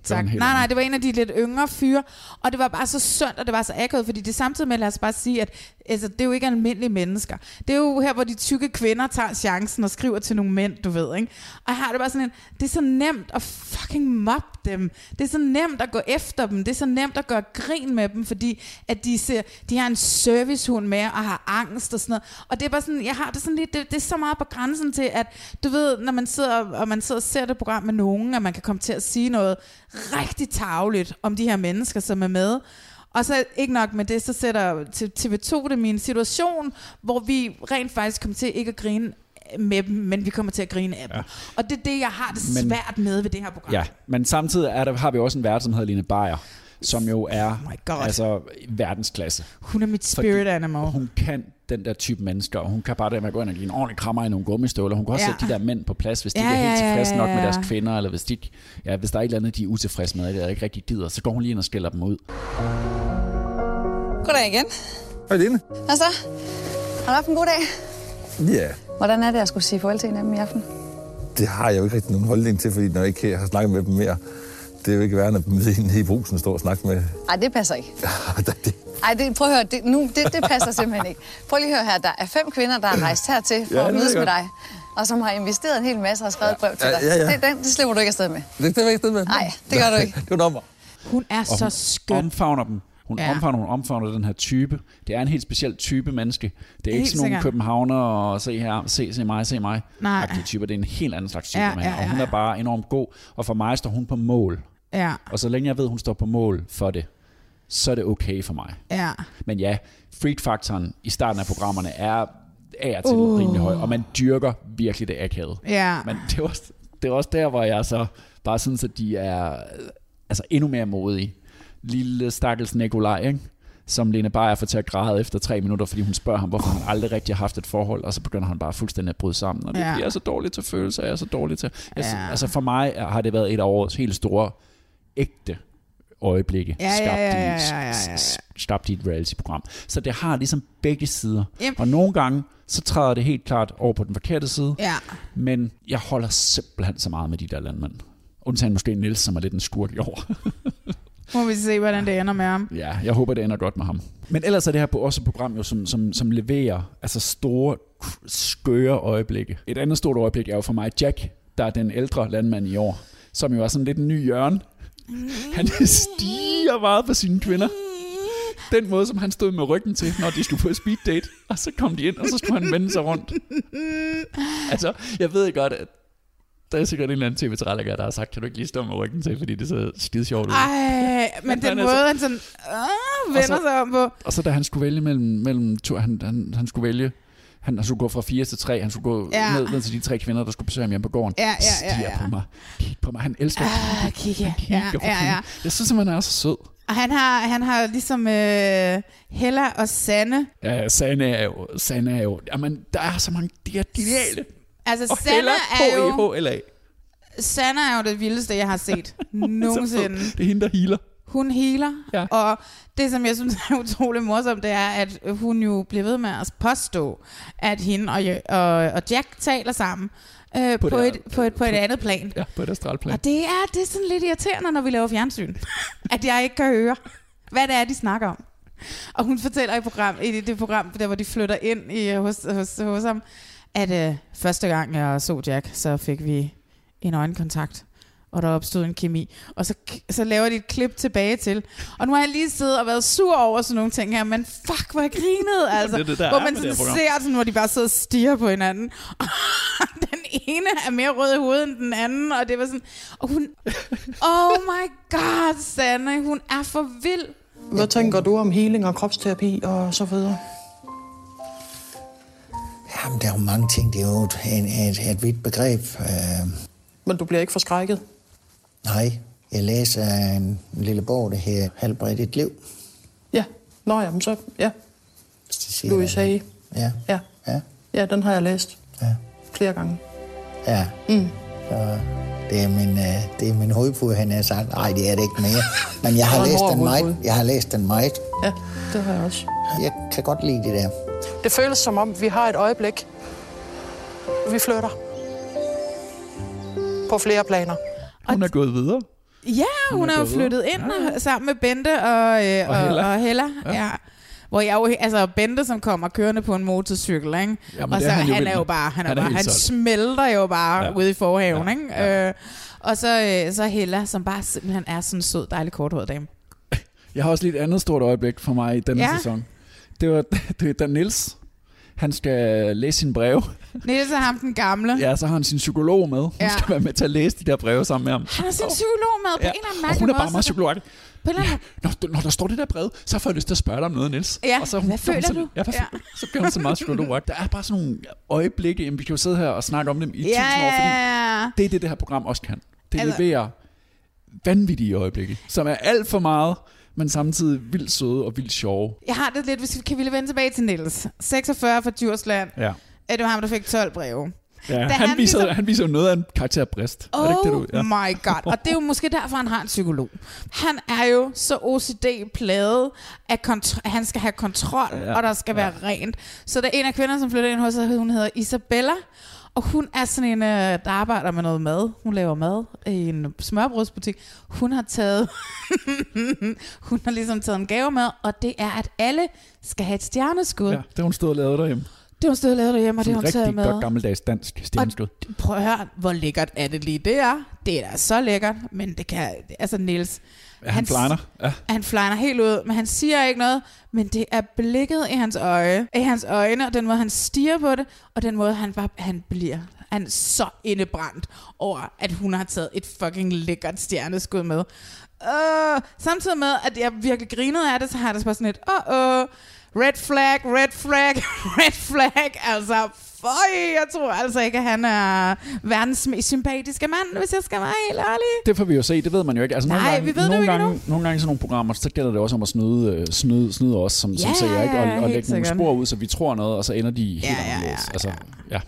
[SPEAKER 2] Var
[SPEAKER 3] tak. Nej, nej, det var en af de lidt yngre fyre, og det var bare så sundt, og det var så akavet, fordi det samtidig med, lad os bare sige, at altså, det er jo ikke almindelige mennesker. Det er jo her, hvor de tykke kvinder tager chancen og skriver til nogle mænd, du ved, ikke? Og jeg har det bare sådan en, det er så nemt at fucking mobbe dem. Det er så nemt at gå efter dem. Det er så nemt at gøre grin med dem, fordi at de, ser, de har en servicehund med og har angst og sådan noget. Og det er bare sådan, jeg har det sådan lidt, det, det er så meget på grænsen til, at du ved, når man sidder, og man sidder og ser det program med nogen, at man kan komme til at sige noget rigtig tavligt om de her mennesker, som er med. Og så ikke nok med det, så sætter T- TV2 det min situation, hvor vi rent faktisk kommer til ikke at grine med dem, men vi kommer til at grine af dem. Ja. Og det er det, jeg har det
[SPEAKER 2] Men-
[SPEAKER 3] svært med ved det her program.
[SPEAKER 2] Ja, men samtidig er der, har vi også en vært, som hedder Line Beyer, som jo er
[SPEAKER 3] Oh
[SPEAKER 2] altså verdensklasse.
[SPEAKER 3] Hun er mit spirit animal.
[SPEAKER 2] Hun kan den der type mennesker, og hun kan bare det med at gå ind og give en ordentlig krammer i nogle gummistøvler. Hun kan også
[SPEAKER 3] Ja.
[SPEAKER 2] sætte de der mænd på plads, hvis de
[SPEAKER 3] Ja,
[SPEAKER 2] ikke er helt
[SPEAKER 3] ja, ja,
[SPEAKER 2] tilfredse nok
[SPEAKER 3] ja,
[SPEAKER 2] med
[SPEAKER 3] ja.
[SPEAKER 2] deres kvinder, eller hvis, de, ikke- ja, hvis der er et eller andet, de er utilfredse med, eller ikke rigtig gider, så går hun lige ind og skælder dem ud.
[SPEAKER 9] Goddag igen.
[SPEAKER 11] Hej Line.
[SPEAKER 9] Hvad så? Har du haft en god dag?
[SPEAKER 11] Ja,
[SPEAKER 9] Hvordan er det at skulle sige farvel til en af dem i aften?
[SPEAKER 11] det har jeg jo ikke rigtig nogen holdning til, fordi når jeg ikke har snakket med dem mere, det er jo ikke værende at møde en i brusen og stå og snakke med.
[SPEAKER 9] Nej, det passer ikke. Ej, det, prøv at høre, det, nu, det, det passer simpelthen ikke. Prøv lige at høre her, der er fem kvinder, der har rejst hertil for
[SPEAKER 11] Ja,
[SPEAKER 9] ja, at mødes
[SPEAKER 11] jeg
[SPEAKER 9] med dig, og som har investeret en hel masse og skrevet et brev til
[SPEAKER 11] Ja,
[SPEAKER 9] dig.
[SPEAKER 11] ja, ja.
[SPEAKER 9] Det, den, det slipper du ikke afsted med.
[SPEAKER 11] Det er ikke sted med.
[SPEAKER 9] Nej, det gør du ikke.
[SPEAKER 11] Det var nummer.
[SPEAKER 3] Hun er
[SPEAKER 2] Og
[SPEAKER 3] så
[SPEAKER 2] hun
[SPEAKER 3] skøn.
[SPEAKER 2] omfavner dem. Hun
[SPEAKER 3] Ja.
[SPEAKER 2] ja. omfavner, hun omfavner den her type. Det er en helt speciel type menneske. Det er ikke
[SPEAKER 3] Helt
[SPEAKER 2] sådan nogle københavner og se her, se, se mig, se mig.
[SPEAKER 3] Nej.
[SPEAKER 2] Agtige typer. Det er en helt anden slags type,
[SPEAKER 3] Ja,
[SPEAKER 2] ja, mand.
[SPEAKER 3] ja,
[SPEAKER 2] Og hun
[SPEAKER 3] ja,
[SPEAKER 2] er bare enormt god. Og for mig står hun på mål.
[SPEAKER 3] Ja,
[SPEAKER 2] Og så længe jeg ved, hun står på mål for det, så er det okay for mig.
[SPEAKER 3] ja.
[SPEAKER 2] Men ja, freak-faktoren i starten af programmerne er af og til
[SPEAKER 3] Uh.
[SPEAKER 2] rimelig høj, og man dyrker virkelig det akavet.
[SPEAKER 3] Ja.
[SPEAKER 2] Men det er, også, det er også der, hvor jeg så bare synes, at de er altså endnu mere modige. Lille stakkels Nikolaj, ikke? som Lene Beyer får til at græde efter tre minutter, fordi hun spørger ham, hvorfor han aldrig rigtig har haft et forhold, og så begynder han bare fuldstændig at bryde sammen. Og det
[SPEAKER 3] Ja.
[SPEAKER 2] bliver så dårligt til følelser, jeg er så dårligt til. Jeg,
[SPEAKER 3] Ja.
[SPEAKER 2] Altså for mig har det været et af årets helt store, ægte øjeblikke,
[SPEAKER 3] Ja, ja,
[SPEAKER 2] skabt,
[SPEAKER 3] ja, ja, ja, ja, ja.
[SPEAKER 2] s- skabt i et reality-program. Så det har ligesom begge sider.
[SPEAKER 3] Yep.
[SPEAKER 2] Og nogle gange, så træder det helt klart over på den forkerte side.
[SPEAKER 3] Ja.
[SPEAKER 2] Men jeg holder simpelthen så meget med de der landmænd. Undtagen måske Nils, som er lidt en skurk i år.
[SPEAKER 3] Må vi se, hvordan det ender med ham.
[SPEAKER 2] ja, jeg håber, det ender godt med ham. Men ellers er det her på- også et program, jo, som, som, som leverer altså store, skøre øjeblikke. Et andet stort øjeblik er jo for mig Jack, der er den ældre landmand i år, som jo er sådan lidt en ny hjørne. Han stiger meget på sine kvinder. Den måde, som han stod med ryggen til, når de skulle på speed date, og så kom de ind, og så skulle han vende sig rundt. Altså, jeg ved godt, at der er sikkert en eller anden tv der har sagt, kan du ikke lige stå med ryggen til, fordi det ser skide sjovt ud.
[SPEAKER 3] Ej, men den måde,
[SPEAKER 2] så-
[SPEAKER 3] han sådan øh, vender
[SPEAKER 2] så-
[SPEAKER 3] sig om på.
[SPEAKER 2] Og så da han skulle vælge mellem, mellem to, han, han, han skulle vælge, han, han skulle gå fra fire til tre, han skulle gå
[SPEAKER 3] Ja.
[SPEAKER 2] ned, ned til de tre kvinder, der skulle besøge ham hjemme på gården.
[SPEAKER 3] Ja, ja, ja,
[SPEAKER 2] Stiger
[SPEAKER 3] ja.
[SPEAKER 2] på mig. Kig på mig. Han elsker
[SPEAKER 3] Ah, kigge. Ja,
[SPEAKER 2] kigger på
[SPEAKER 3] ja, ja.
[SPEAKER 2] Jeg synes simpelthen, han er så sød.
[SPEAKER 3] Og han har, han har ligesom øh, Hella og Sanne.
[SPEAKER 2] Ja, Sanne er jo, Sanne er jo, jamen, der er så mange, de er geniale.
[SPEAKER 3] Altså,
[SPEAKER 2] Og
[SPEAKER 3] Sanne
[SPEAKER 2] Hella,
[SPEAKER 3] er jo...
[SPEAKER 2] H-E-H-L-A.
[SPEAKER 3] Sanne er jo det vildeste, jeg har set nogensinde.
[SPEAKER 2] Det er hende, der healer.
[SPEAKER 3] Hun healer,
[SPEAKER 2] Ja.
[SPEAKER 3] og det, som jeg synes er utrolig morsomt, det er, at hun jo bliver ved med at påstå, at hende og, og, og Jack taler sammen øh, på,
[SPEAKER 2] På
[SPEAKER 3] et, på, et, på et andet plan.
[SPEAKER 2] Ja, på et astralplan.
[SPEAKER 3] Og det er, det er sådan lidt irriterende, når vi laver fjernsyn, at jeg ikke kan høre, hvad det er, de snakker om. Og hun fortæller i, program, i det, det program, der hvor de flytter ind i, hos, hos, hos ham, at øh, første gang jeg så Jack, så fik vi en øjenkontakt, og der opstod en kemi. Og så, så laver de et klip tilbage til. Og nu har jeg lige siddet og været sur over sådan nogle ting her, men fuck, hvor jeg grinede, altså.
[SPEAKER 2] det det, der
[SPEAKER 3] hvor man
[SPEAKER 2] det
[SPEAKER 3] sådan
[SPEAKER 2] program.
[SPEAKER 3] ser, sådan, hvor de bare sidder og stiger på hinanden. Og den ene er mere rød i hovedet end den anden, og det var sådan, og hun, oh my god, Sanne, hun er for vild.
[SPEAKER 16] Hvad tænker du om healing og kropsterapi og så videre?
[SPEAKER 13] Jamen, der er jo mange ting. Det er jo et, et, et, et vidt begreb. Uh,
[SPEAKER 16] Men du bliver ikke forskrækket?
[SPEAKER 13] Nej, jeg læser en, lille bog, der hedder Halvbredt et liv.
[SPEAKER 16] Ja. Nå, jamen så, ja.
[SPEAKER 13] siger
[SPEAKER 16] Louis. Hay.
[SPEAKER 13] Ja.
[SPEAKER 16] Ja.
[SPEAKER 13] Ja.
[SPEAKER 16] Ja, den har jeg læst.
[SPEAKER 13] Ja.
[SPEAKER 16] Flere gange.
[SPEAKER 13] Ja.
[SPEAKER 16] Mm.
[SPEAKER 13] Så det er min, uh, det er min hovedpude, han har sagt. Nej, det er det ikke mere. Men jeg har, læst den meget. Jeg har læst den meget.
[SPEAKER 16] Ja, det har jeg også.
[SPEAKER 13] Jeg kan godt lide det der.
[SPEAKER 16] Det føles som om, vi har et øjeblik. Vi flytter. På flere planer.
[SPEAKER 2] Hun er gået videre.
[SPEAKER 3] Ja, hun,
[SPEAKER 2] Hun er
[SPEAKER 3] er jo flyttet ind ja, sammen med Bente og, øh,
[SPEAKER 2] Og
[SPEAKER 3] og,
[SPEAKER 2] Hella.
[SPEAKER 3] og Hella. Ja.
[SPEAKER 2] Ja.
[SPEAKER 3] Hvor jeg jo, altså Bente, som kommer kørende på en motorcykel, ikke?
[SPEAKER 2] Jamen,
[SPEAKER 3] og så
[SPEAKER 2] er han jo
[SPEAKER 3] han er jo bare, han, er
[SPEAKER 2] Han er
[SPEAKER 3] bare, han smelter jo bare
[SPEAKER 2] Ja.
[SPEAKER 3] ude i forhaven,
[SPEAKER 2] Ja.
[SPEAKER 3] ikke? Ja. Øh, og så, øh, så Hella, som bare simpelthen er sådan en sød, dejlig korthåret dame.
[SPEAKER 2] Jeg har også lige et andet stort øjeblik for mig i denne
[SPEAKER 3] Ja.
[SPEAKER 2] sæson. Det var, det da Nils, han skal læse sine breve.
[SPEAKER 3] Niels er ham den gamle.
[SPEAKER 2] Ja, så har han sin psykolog med. Hun
[SPEAKER 3] Ja.
[SPEAKER 2] skal være med til at læse de der breve sammen med ham.
[SPEAKER 3] Han har sin psykolog med på
[SPEAKER 2] Ja,
[SPEAKER 3] en eller anden mærkelig
[SPEAKER 2] hun er
[SPEAKER 3] måde.
[SPEAKER 2] bare meget psykolog.
[SPEAKER 3] På anden
[SPEAKER 2] Når, når der står det der brev, så får jeg lyst til at spørge dig om noget, Niels.
[SPEAKER 3] Ja,
[SPEAKER 2] og så,
[SPEAKER 3] hvad føler
[SPEAKER 2] så,
[SPEAKER 3] du?
[SPEAKER 2] Ja, hvad,
[SPEAKER 3] Ja.
[SPEAKER 2] ja. så bliver hun så meget psykolog. Der er bare sådan nogle øjeblikke, vi kan jo sidde her og snakke om dem i
[SPEAKER 3] Ja,
[SPEAKER 2] tusind år, fordi
[SPEAKER 3] ja, ja.
[SPEAKER 2] det er det, det her program også kan. Det
[SPEAKER 3] Altså-
[SPEAKER 2] leverer vanvittige øjeblikke, som er alt for meget, men samtidig vildt søde og vildt sjove.
[SPEAKER 3] Jeg har det lidt, hvis vi kan vi vende tilbage til Niels. 46 fra Djursland.
[SPEAKER 2] Ja.
[SPEAKER 3] Det var ham, der fik 12 breve?
[SPEAKER 2] Ja,
[SPEAKER 3] Da
[SPEAKER 2] han,
[SPEAKER 3] han
[SPEAKER 2] viser,
[SPEAKER 3] ligesom-
[SPEAKER 2] han viser jo noget af en karakterbrist. er det ikke det,
[SPEAKER 3] Oh
[SPEAKER 2] du? Ja.
[SPEAKER 3] my god. Og det er jo måske derfor, han har en psykolog. Han er jo så OCD-plaget, at han skal have kontrol,
[SPEAKER 2] Ja,
[SPEAKER 3] ja. og der skal være rent. Så der er en af kvinderne, som flytter ind hos sig, hun hedder Isabella. Og hun er sådan en, øh, der arbejder med noget mad. Hun laver mad i en smørbrødsbutik. Hun har taget, hun har ligesom taget en gave med, og det er, at alle skal have et stjerneskud.
[SPEAKER 2] Ja,
[SPEAKER 3] Ja.
[SPEAKER 2] det har hun stået og lavet derhjemme.
[SPEAKER 3] Det har hun stået og lavet derhjemme, og det har hun taget
[SPEAKER 2] rigtig
[SPEAKER 3] med.
[SPEAKER 2] godt gammeldags dansk stjerneskud.
[SPEAKER 3] Prøv at høre, hvor lækkert er det lige det er. Det er da så lækkert, men det kan... Altså, Niels...
[SPEAKER 2] Ja, han flyner. Ja.
[SPEAKER 3] Han flyner helt ud, men han siger ikke noget. Men det er blikket i hans øje, i hans øjne, og den måde, han stiger på det, og den måde, han bare han bliver. Han er så indebrændt over, at hun har taget et fucking lækkert stjerneskud med. Uh, samtidig med, at jeg virkelig grinede af det, så har jeg det bare sådan et, åh, oh, oh, red flag, red flag, red flag. Altså, føj, jeg tror altså ikke, at han er verdens mest sympatiske mand, hvis jeg skal være helt ærlig.
[SPEAKER 2] Det får vi jo se, det ved man jo ikke. Altså, nogle
[SPEAKER 3] Nej,
[SPEAKER 2] gange,
[SPEAKER 3] vi ved det
[SPEAKER 2] nogle
[SPEAKER 3] ikke
[SPEAKER 2] gange, Nogle gange i sådan nogle programmer, så gælder det også om at snyde, øh, snyde, snyde os som, som
[SPEAKER 3] Ja,
[SPEAKER 2] ser, ikke? Og, og lægge nogle spor ud, så vi tror noget, og så ender de helt
[SPEAKER 3] Ja, ja,
[SPEAKER 2] anderledes. Altså, ja.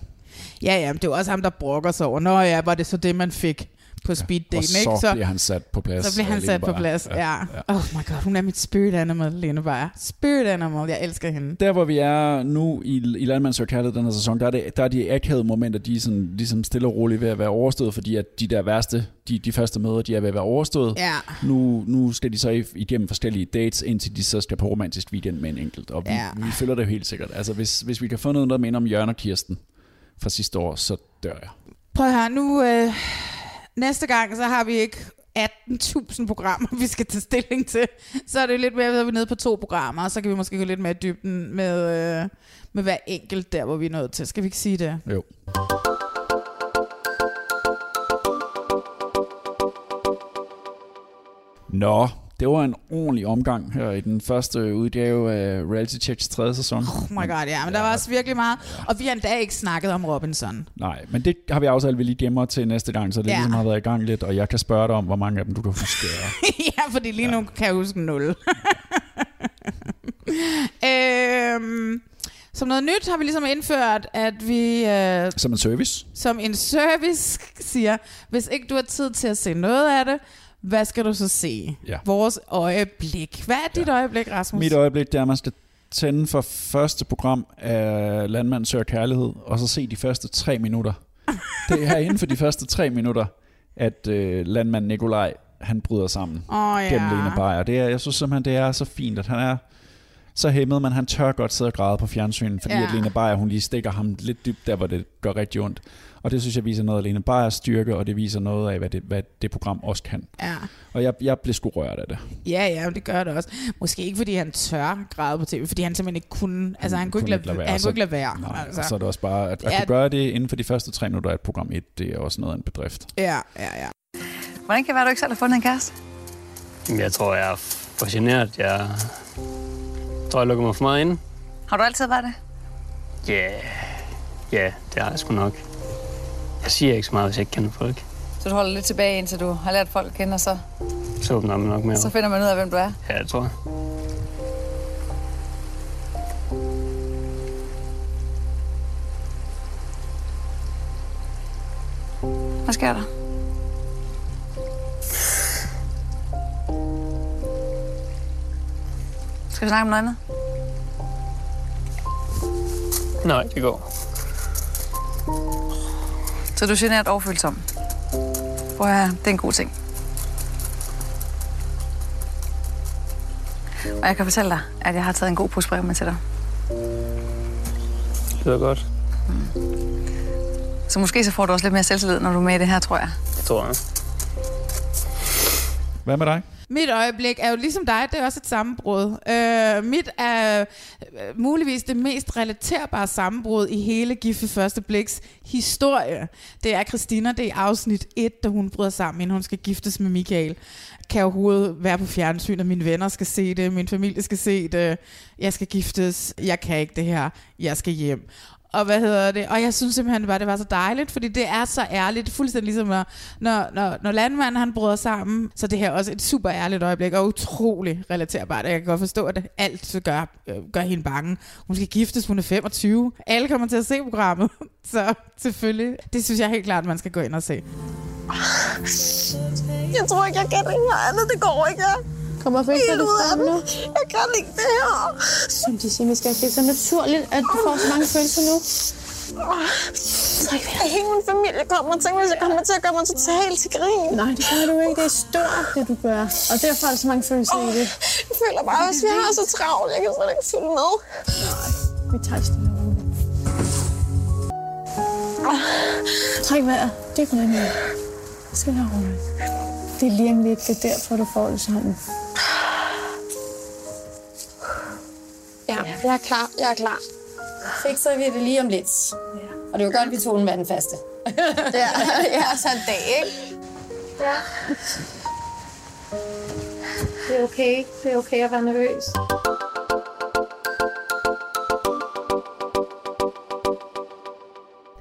[SPEAKER 3] Ja, ja, men det jo også ham, der brokker sig over. Nå ja, var det så det, man fik på speed
[SPEAKER 2] Og
[SPEAKER 3] daten,
[SPEAKER 2] så
[SPEAKER 3] ikke?
[SPEAKER 2] bliver han sat på plads.
[SPEAKER 3] Så bliver han sat på plads, ja. ja. Oh my god, hun er mit spirit animal, Lene Beyer. Spirit animal, jeg elsker hende.
[SPEAKER 2] Der, hvor vi er nu i, i Landmands Kærlighed den her sæson, der er, det, der er de akavede momenter, de er sådan, ligesom stille og roligt ved at være overstået, fordi at de der værste, de, de første møder, de er ved at være overstået.
[SPEAKER 3] Ja.
[SPEAKER 2] Nu, nu skal de så igennem forskellige dates, indtil de så skal på romantisk weekend med en enkelt. Og vi,
[SPEAKER 3] Ja.
[SPEAKER 2] vi følger det jo helt sikkert. Altså, hvis, hvis vi kan få noget, der minder om Jørgen og Kirsten fra sidste år, så dør jeg.
[SPEAKER 3] Prøv her, nu øh, næste gang, så har vi ikke 18.000 programmer, vi skal tage stilling til. Så er det lidt mere, at vi er nede på to programmer, og så kan vi måske gå lidt mere i dybden med, øh, med hver enkelt der, hvor vi er nået til. Skal vi ikke sige det?
[SPEAKER 2] Jo. Nå, det var en ordentlig omgang her i den første udgave af Reality Checks tredje sæson.
[SPEAKER 3] Oh my god, ja, men der var også virkelig meget. Og vi har endda ikke snakket om Robinson.
[SPEAKER 2] Nej, men det har vi aftalt, at vi lige gemmer til næste gang, så det
[SPEAKER 3] Ja.
[SPEAKER 2] ja. ligesom har været i gang lidt, og jeg kan spørge dig om, hvor mange af dem du kan huske.
[SPEAKER 3] ja, fordi lige nu kan jeg huske 0. øhm, som noget nyt har vi ligesom indført, at vi øh,
[SPEAKER 2] Som en service.
[SPEAKER 3] som en service siger, hvis ikke du har tid til at se noget af det, hvad skal du så se?
[SPEAKER 2] Ja.
[SPEAKER 3] Vores øjeblik. Hvad er dit øjeblik, Rasmus?
[SPEAKER 2] Mit øjeblik, det er, at man skal tænde for første program af Landmand Søger Kærlighed, og så se de første tre minutter. Det er inden for de første tre minutter, at øh, landmand Nikolaj, han bryder sammen
[SPEAKER 3] Åh, ja.
[SPEAKER 2] gennem Lene Beyer. Det er, jeg synes simpelthen, det er så fint, at han er så hæmmet, men han tør godt sidde og græde på fjernsynet, fordi
[SPEAKER 3] Ja.
[SPEAKER 2] at Lene Beyer, hun lige stikker ham lidt dybt der, hvor det gør rigtig ondt. Og det synes jeg viser noget af Lene Beyers styrke, og det viser noget af, hvad det, hvad det program også kan.
[SPEAKER 3] Ja.
[SPEAKER 2] Og jeg, jeg blev sgu rørt af det.
[SPEAKER 3] Ja, ja, det gør det også. Måske ikke, fordi han tør græde på tv, fordi han simpelthen ikke kunne, altså han kunne ikke lade, han kunne ikke lade være.
[SPEAKER 2] Nej,
[SPEAKER 3] altså.
[SPEAKER 2] så er det også bare, at, at
[SPEAKER 3] Ja.
[SPEAKER 2] kunne gøre det inden for de første tre minutter af et program 1, det er også noget af en bedrift.
[SPEAKER 3] Ja, ja, ja.
[SPEAKER 9] Hvordan kan det være, at du ikke selv har fundet en kæreste?
[SPEAKER 15] Jeg tror, jeg er for generet. Jeg tror, jeg lukker mig for meget ind.
[SPEAKER 9] Har du altid været det?
[SPEAKER 15] Ja, yeah. ja, det har jeg sgu nok. Jeg siger ikke så meget, hvis jeg ikke kender folk.
[SPEAKER 9] Så du holder lidt tilbage, indtil du har lært folk at kende, og så,
[SPEAKER 15] Så åbner man nok mere
[SPEAKER 9] så finder man ud af, hvem du er.
[SPEAKER 15] Ja, jeg tror jeg.
[SPEAKER 9] Hvad sker der? Skal vi snakke om noget andet?
[SPEAKER 15] Nej, det går.
[SPEAKER 9] Så du er generet overfølsom. Prøv at det er en god ting. Og jeg kan fortælle dig, at jeg har taget en god pose brev med til dig.
[SPEAKER 15] Det er godt.
[SPEAKER 9] Så måske så får du også lidt mere selvtillid, når du er med i det her, tror jeg.
[SPEAKER 15] Det tror jeg.
[SPEAKER 2] Hvad med dig?
[SPEAKER 3] Mit øjeblik er jo ligesom dig, det er også et sammenbrud. Øh, mit er øh, muligvis det mest relaterbare sammenbrud i hele Gifte Første Bliks historie. Det er Christina, det er i afsnit 1, da hun bryder sammen, inden hun skal giftes med Michael. Kan jeg overhovedet være på fjernsyn, og mine venner skal se det, min familie skal se det, jeg skal giftes, jeg kan ikke det her, jeg skal hjem. Og hvad hedder det? Og jeg synes simpelthen bare, det var så dejligt, fordi det er så ærligt. Fuldstændig ligesom, når, når, når, når landmanden han bryder sammen, så det her er også et super ærligt øjeblik, og utrolig relaterbart. Jeg kan godt forstå, at alt gør, øh, gør hende bange. Hun skal giftes, hun er 25. Alle kommer til at se programmet, så selvfølgelig. Det synes jeg helt klart, man skal gå ind og se.
[SPEAKER 5] Jeg tror ikke, jeg kan det her andet. Det går ikke.
[SPEAKER 17] Kommer du ikke
[SPEAKER 5] Helt
[SPEAKER 17] det
[SPEAKER 5] ud af
[SPEAKER 17] frem
[SPEAKER 5] det.
[SPEAKER 17] nu?
[SPEAKER 5] Jeg kan ikke det her.
[SPEAKER 17] Som de siger, Miska, det er så naturligt, at du får så mange følelser nu.
[SPEAKER 5] Hele min familie kommer og tænker, hvis jeg kommer til at gøre mig totalt til grin.
[SPEAKER 17] Nej, det gør du ikke. Det er stort, det du gør. Og derfor er der så mange følelser i det.
[SPEAKER 5] Jeg føler bare, hvis vi har så travlt, jeg kan slet ikke følge med.
[SPEAKER 17] Vi tager det stille og roligt. Træk vejret. Det er kun mere. Stille og roligt. Det er lige om lidt. Det er derfor, du får det sådan.
[SPEAKER 18] Jeg er klar. Jeg er klar. Fikser vi det lige om lidt. Og det var godt, vi tog den vandfaste.
[SPEAKER 5] Ja, ja, så en dag, ikke?
[SPEAKER 18] Ja. Det er okay. Det er okay at være nervøs.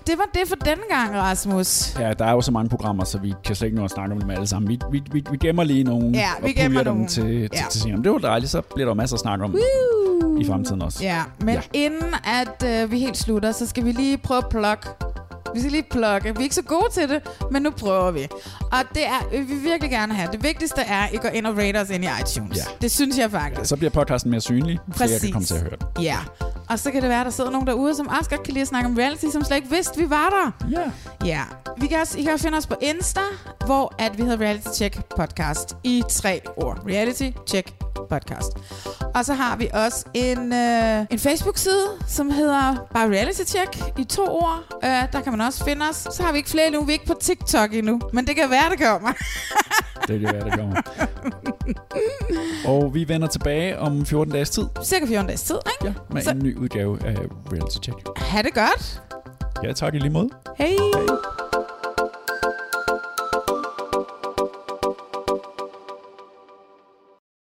[SPEAKER 3] Det var det for denne gang, Rasmus.
[SPEAKER 2] Ja, der er jo så mange programmer, så vi kan slet ikke nå at snakke om dem alle sammen. Vi, vi, vi, vi gemmer lige nogle
[SPEAKER 3] Ja, vi
[SPEAKER 2] og
[SPEAKER 3] gemmer
[SPEAKER 2] puljer dem
[SPEAKER 3] nogle.
[SPEAKER 2] til, til,
[SPEAKER 3] Ja.
[SPEAKER 2] til senere. Men det var dejligt, så bliver der masser at snakke om
[SPEAKER 3] Woo!
[SPEAKER 2] I fremtiden også.
[SPEAKER 3] Ja, men
[SPEAKER 2] Ja.
[SPEAKER 3] ja. inden at øh, vi helt slutter, så skal vi lige prøve at plukke. Vi skal lige plukke. Vi er ikke så gode til det, men nu prøver vi. Og det er, vi vil virkelig gerne have. Det vigtigste er, at I går ind og rater os ind i iTunes.
[SPEAKER 2] Ja.
[SPEAKER 3] Det synes jeg faktisk.
[SPEAKER 2] Så bliver podcasten mere synlig, så jeg kan
[SPEAKER 3] Præcis.
[SPEAKER 2] komme til at høre den.
[SPEAKER 3] Ja. Og så kan det være, der sidder nogen derude, som også godt kan lide at snakke om reality, som slet ikke vidste, vi var der.
[SPEAKER 2] Ja.
[SPEAKER 3] Ja. Vi kan også, I kan også finde os på Insta, hvor at vi hedder Reality Check Podcast i tre ord. Reality Check Podcast. Og så har vi også en, øh, en Facebook-side, som hedder bare Reality Check i to ord. Øh, der kan man også finde os. Så har vi ikke flere endnu. Vi er ikke på TikTok endnu. Men det kan være, det kommer.
[SPEAKER 2] Det kan være, det kommer. og vi vender tilbage om 14 dages tid
[SPEAKER 3] Cirka 14 dages tid, ikke?
[SPEAKER 2] Ja, med
[SPEAKER 3] Så-
[SPEAKER 2] en ny udgave af Reality Check.
[SPEAKER 3] Ha' det godt.
[SPEAKER 2] Ja, tak i lige måde.
[SPEAKER 3] Hej. Hej.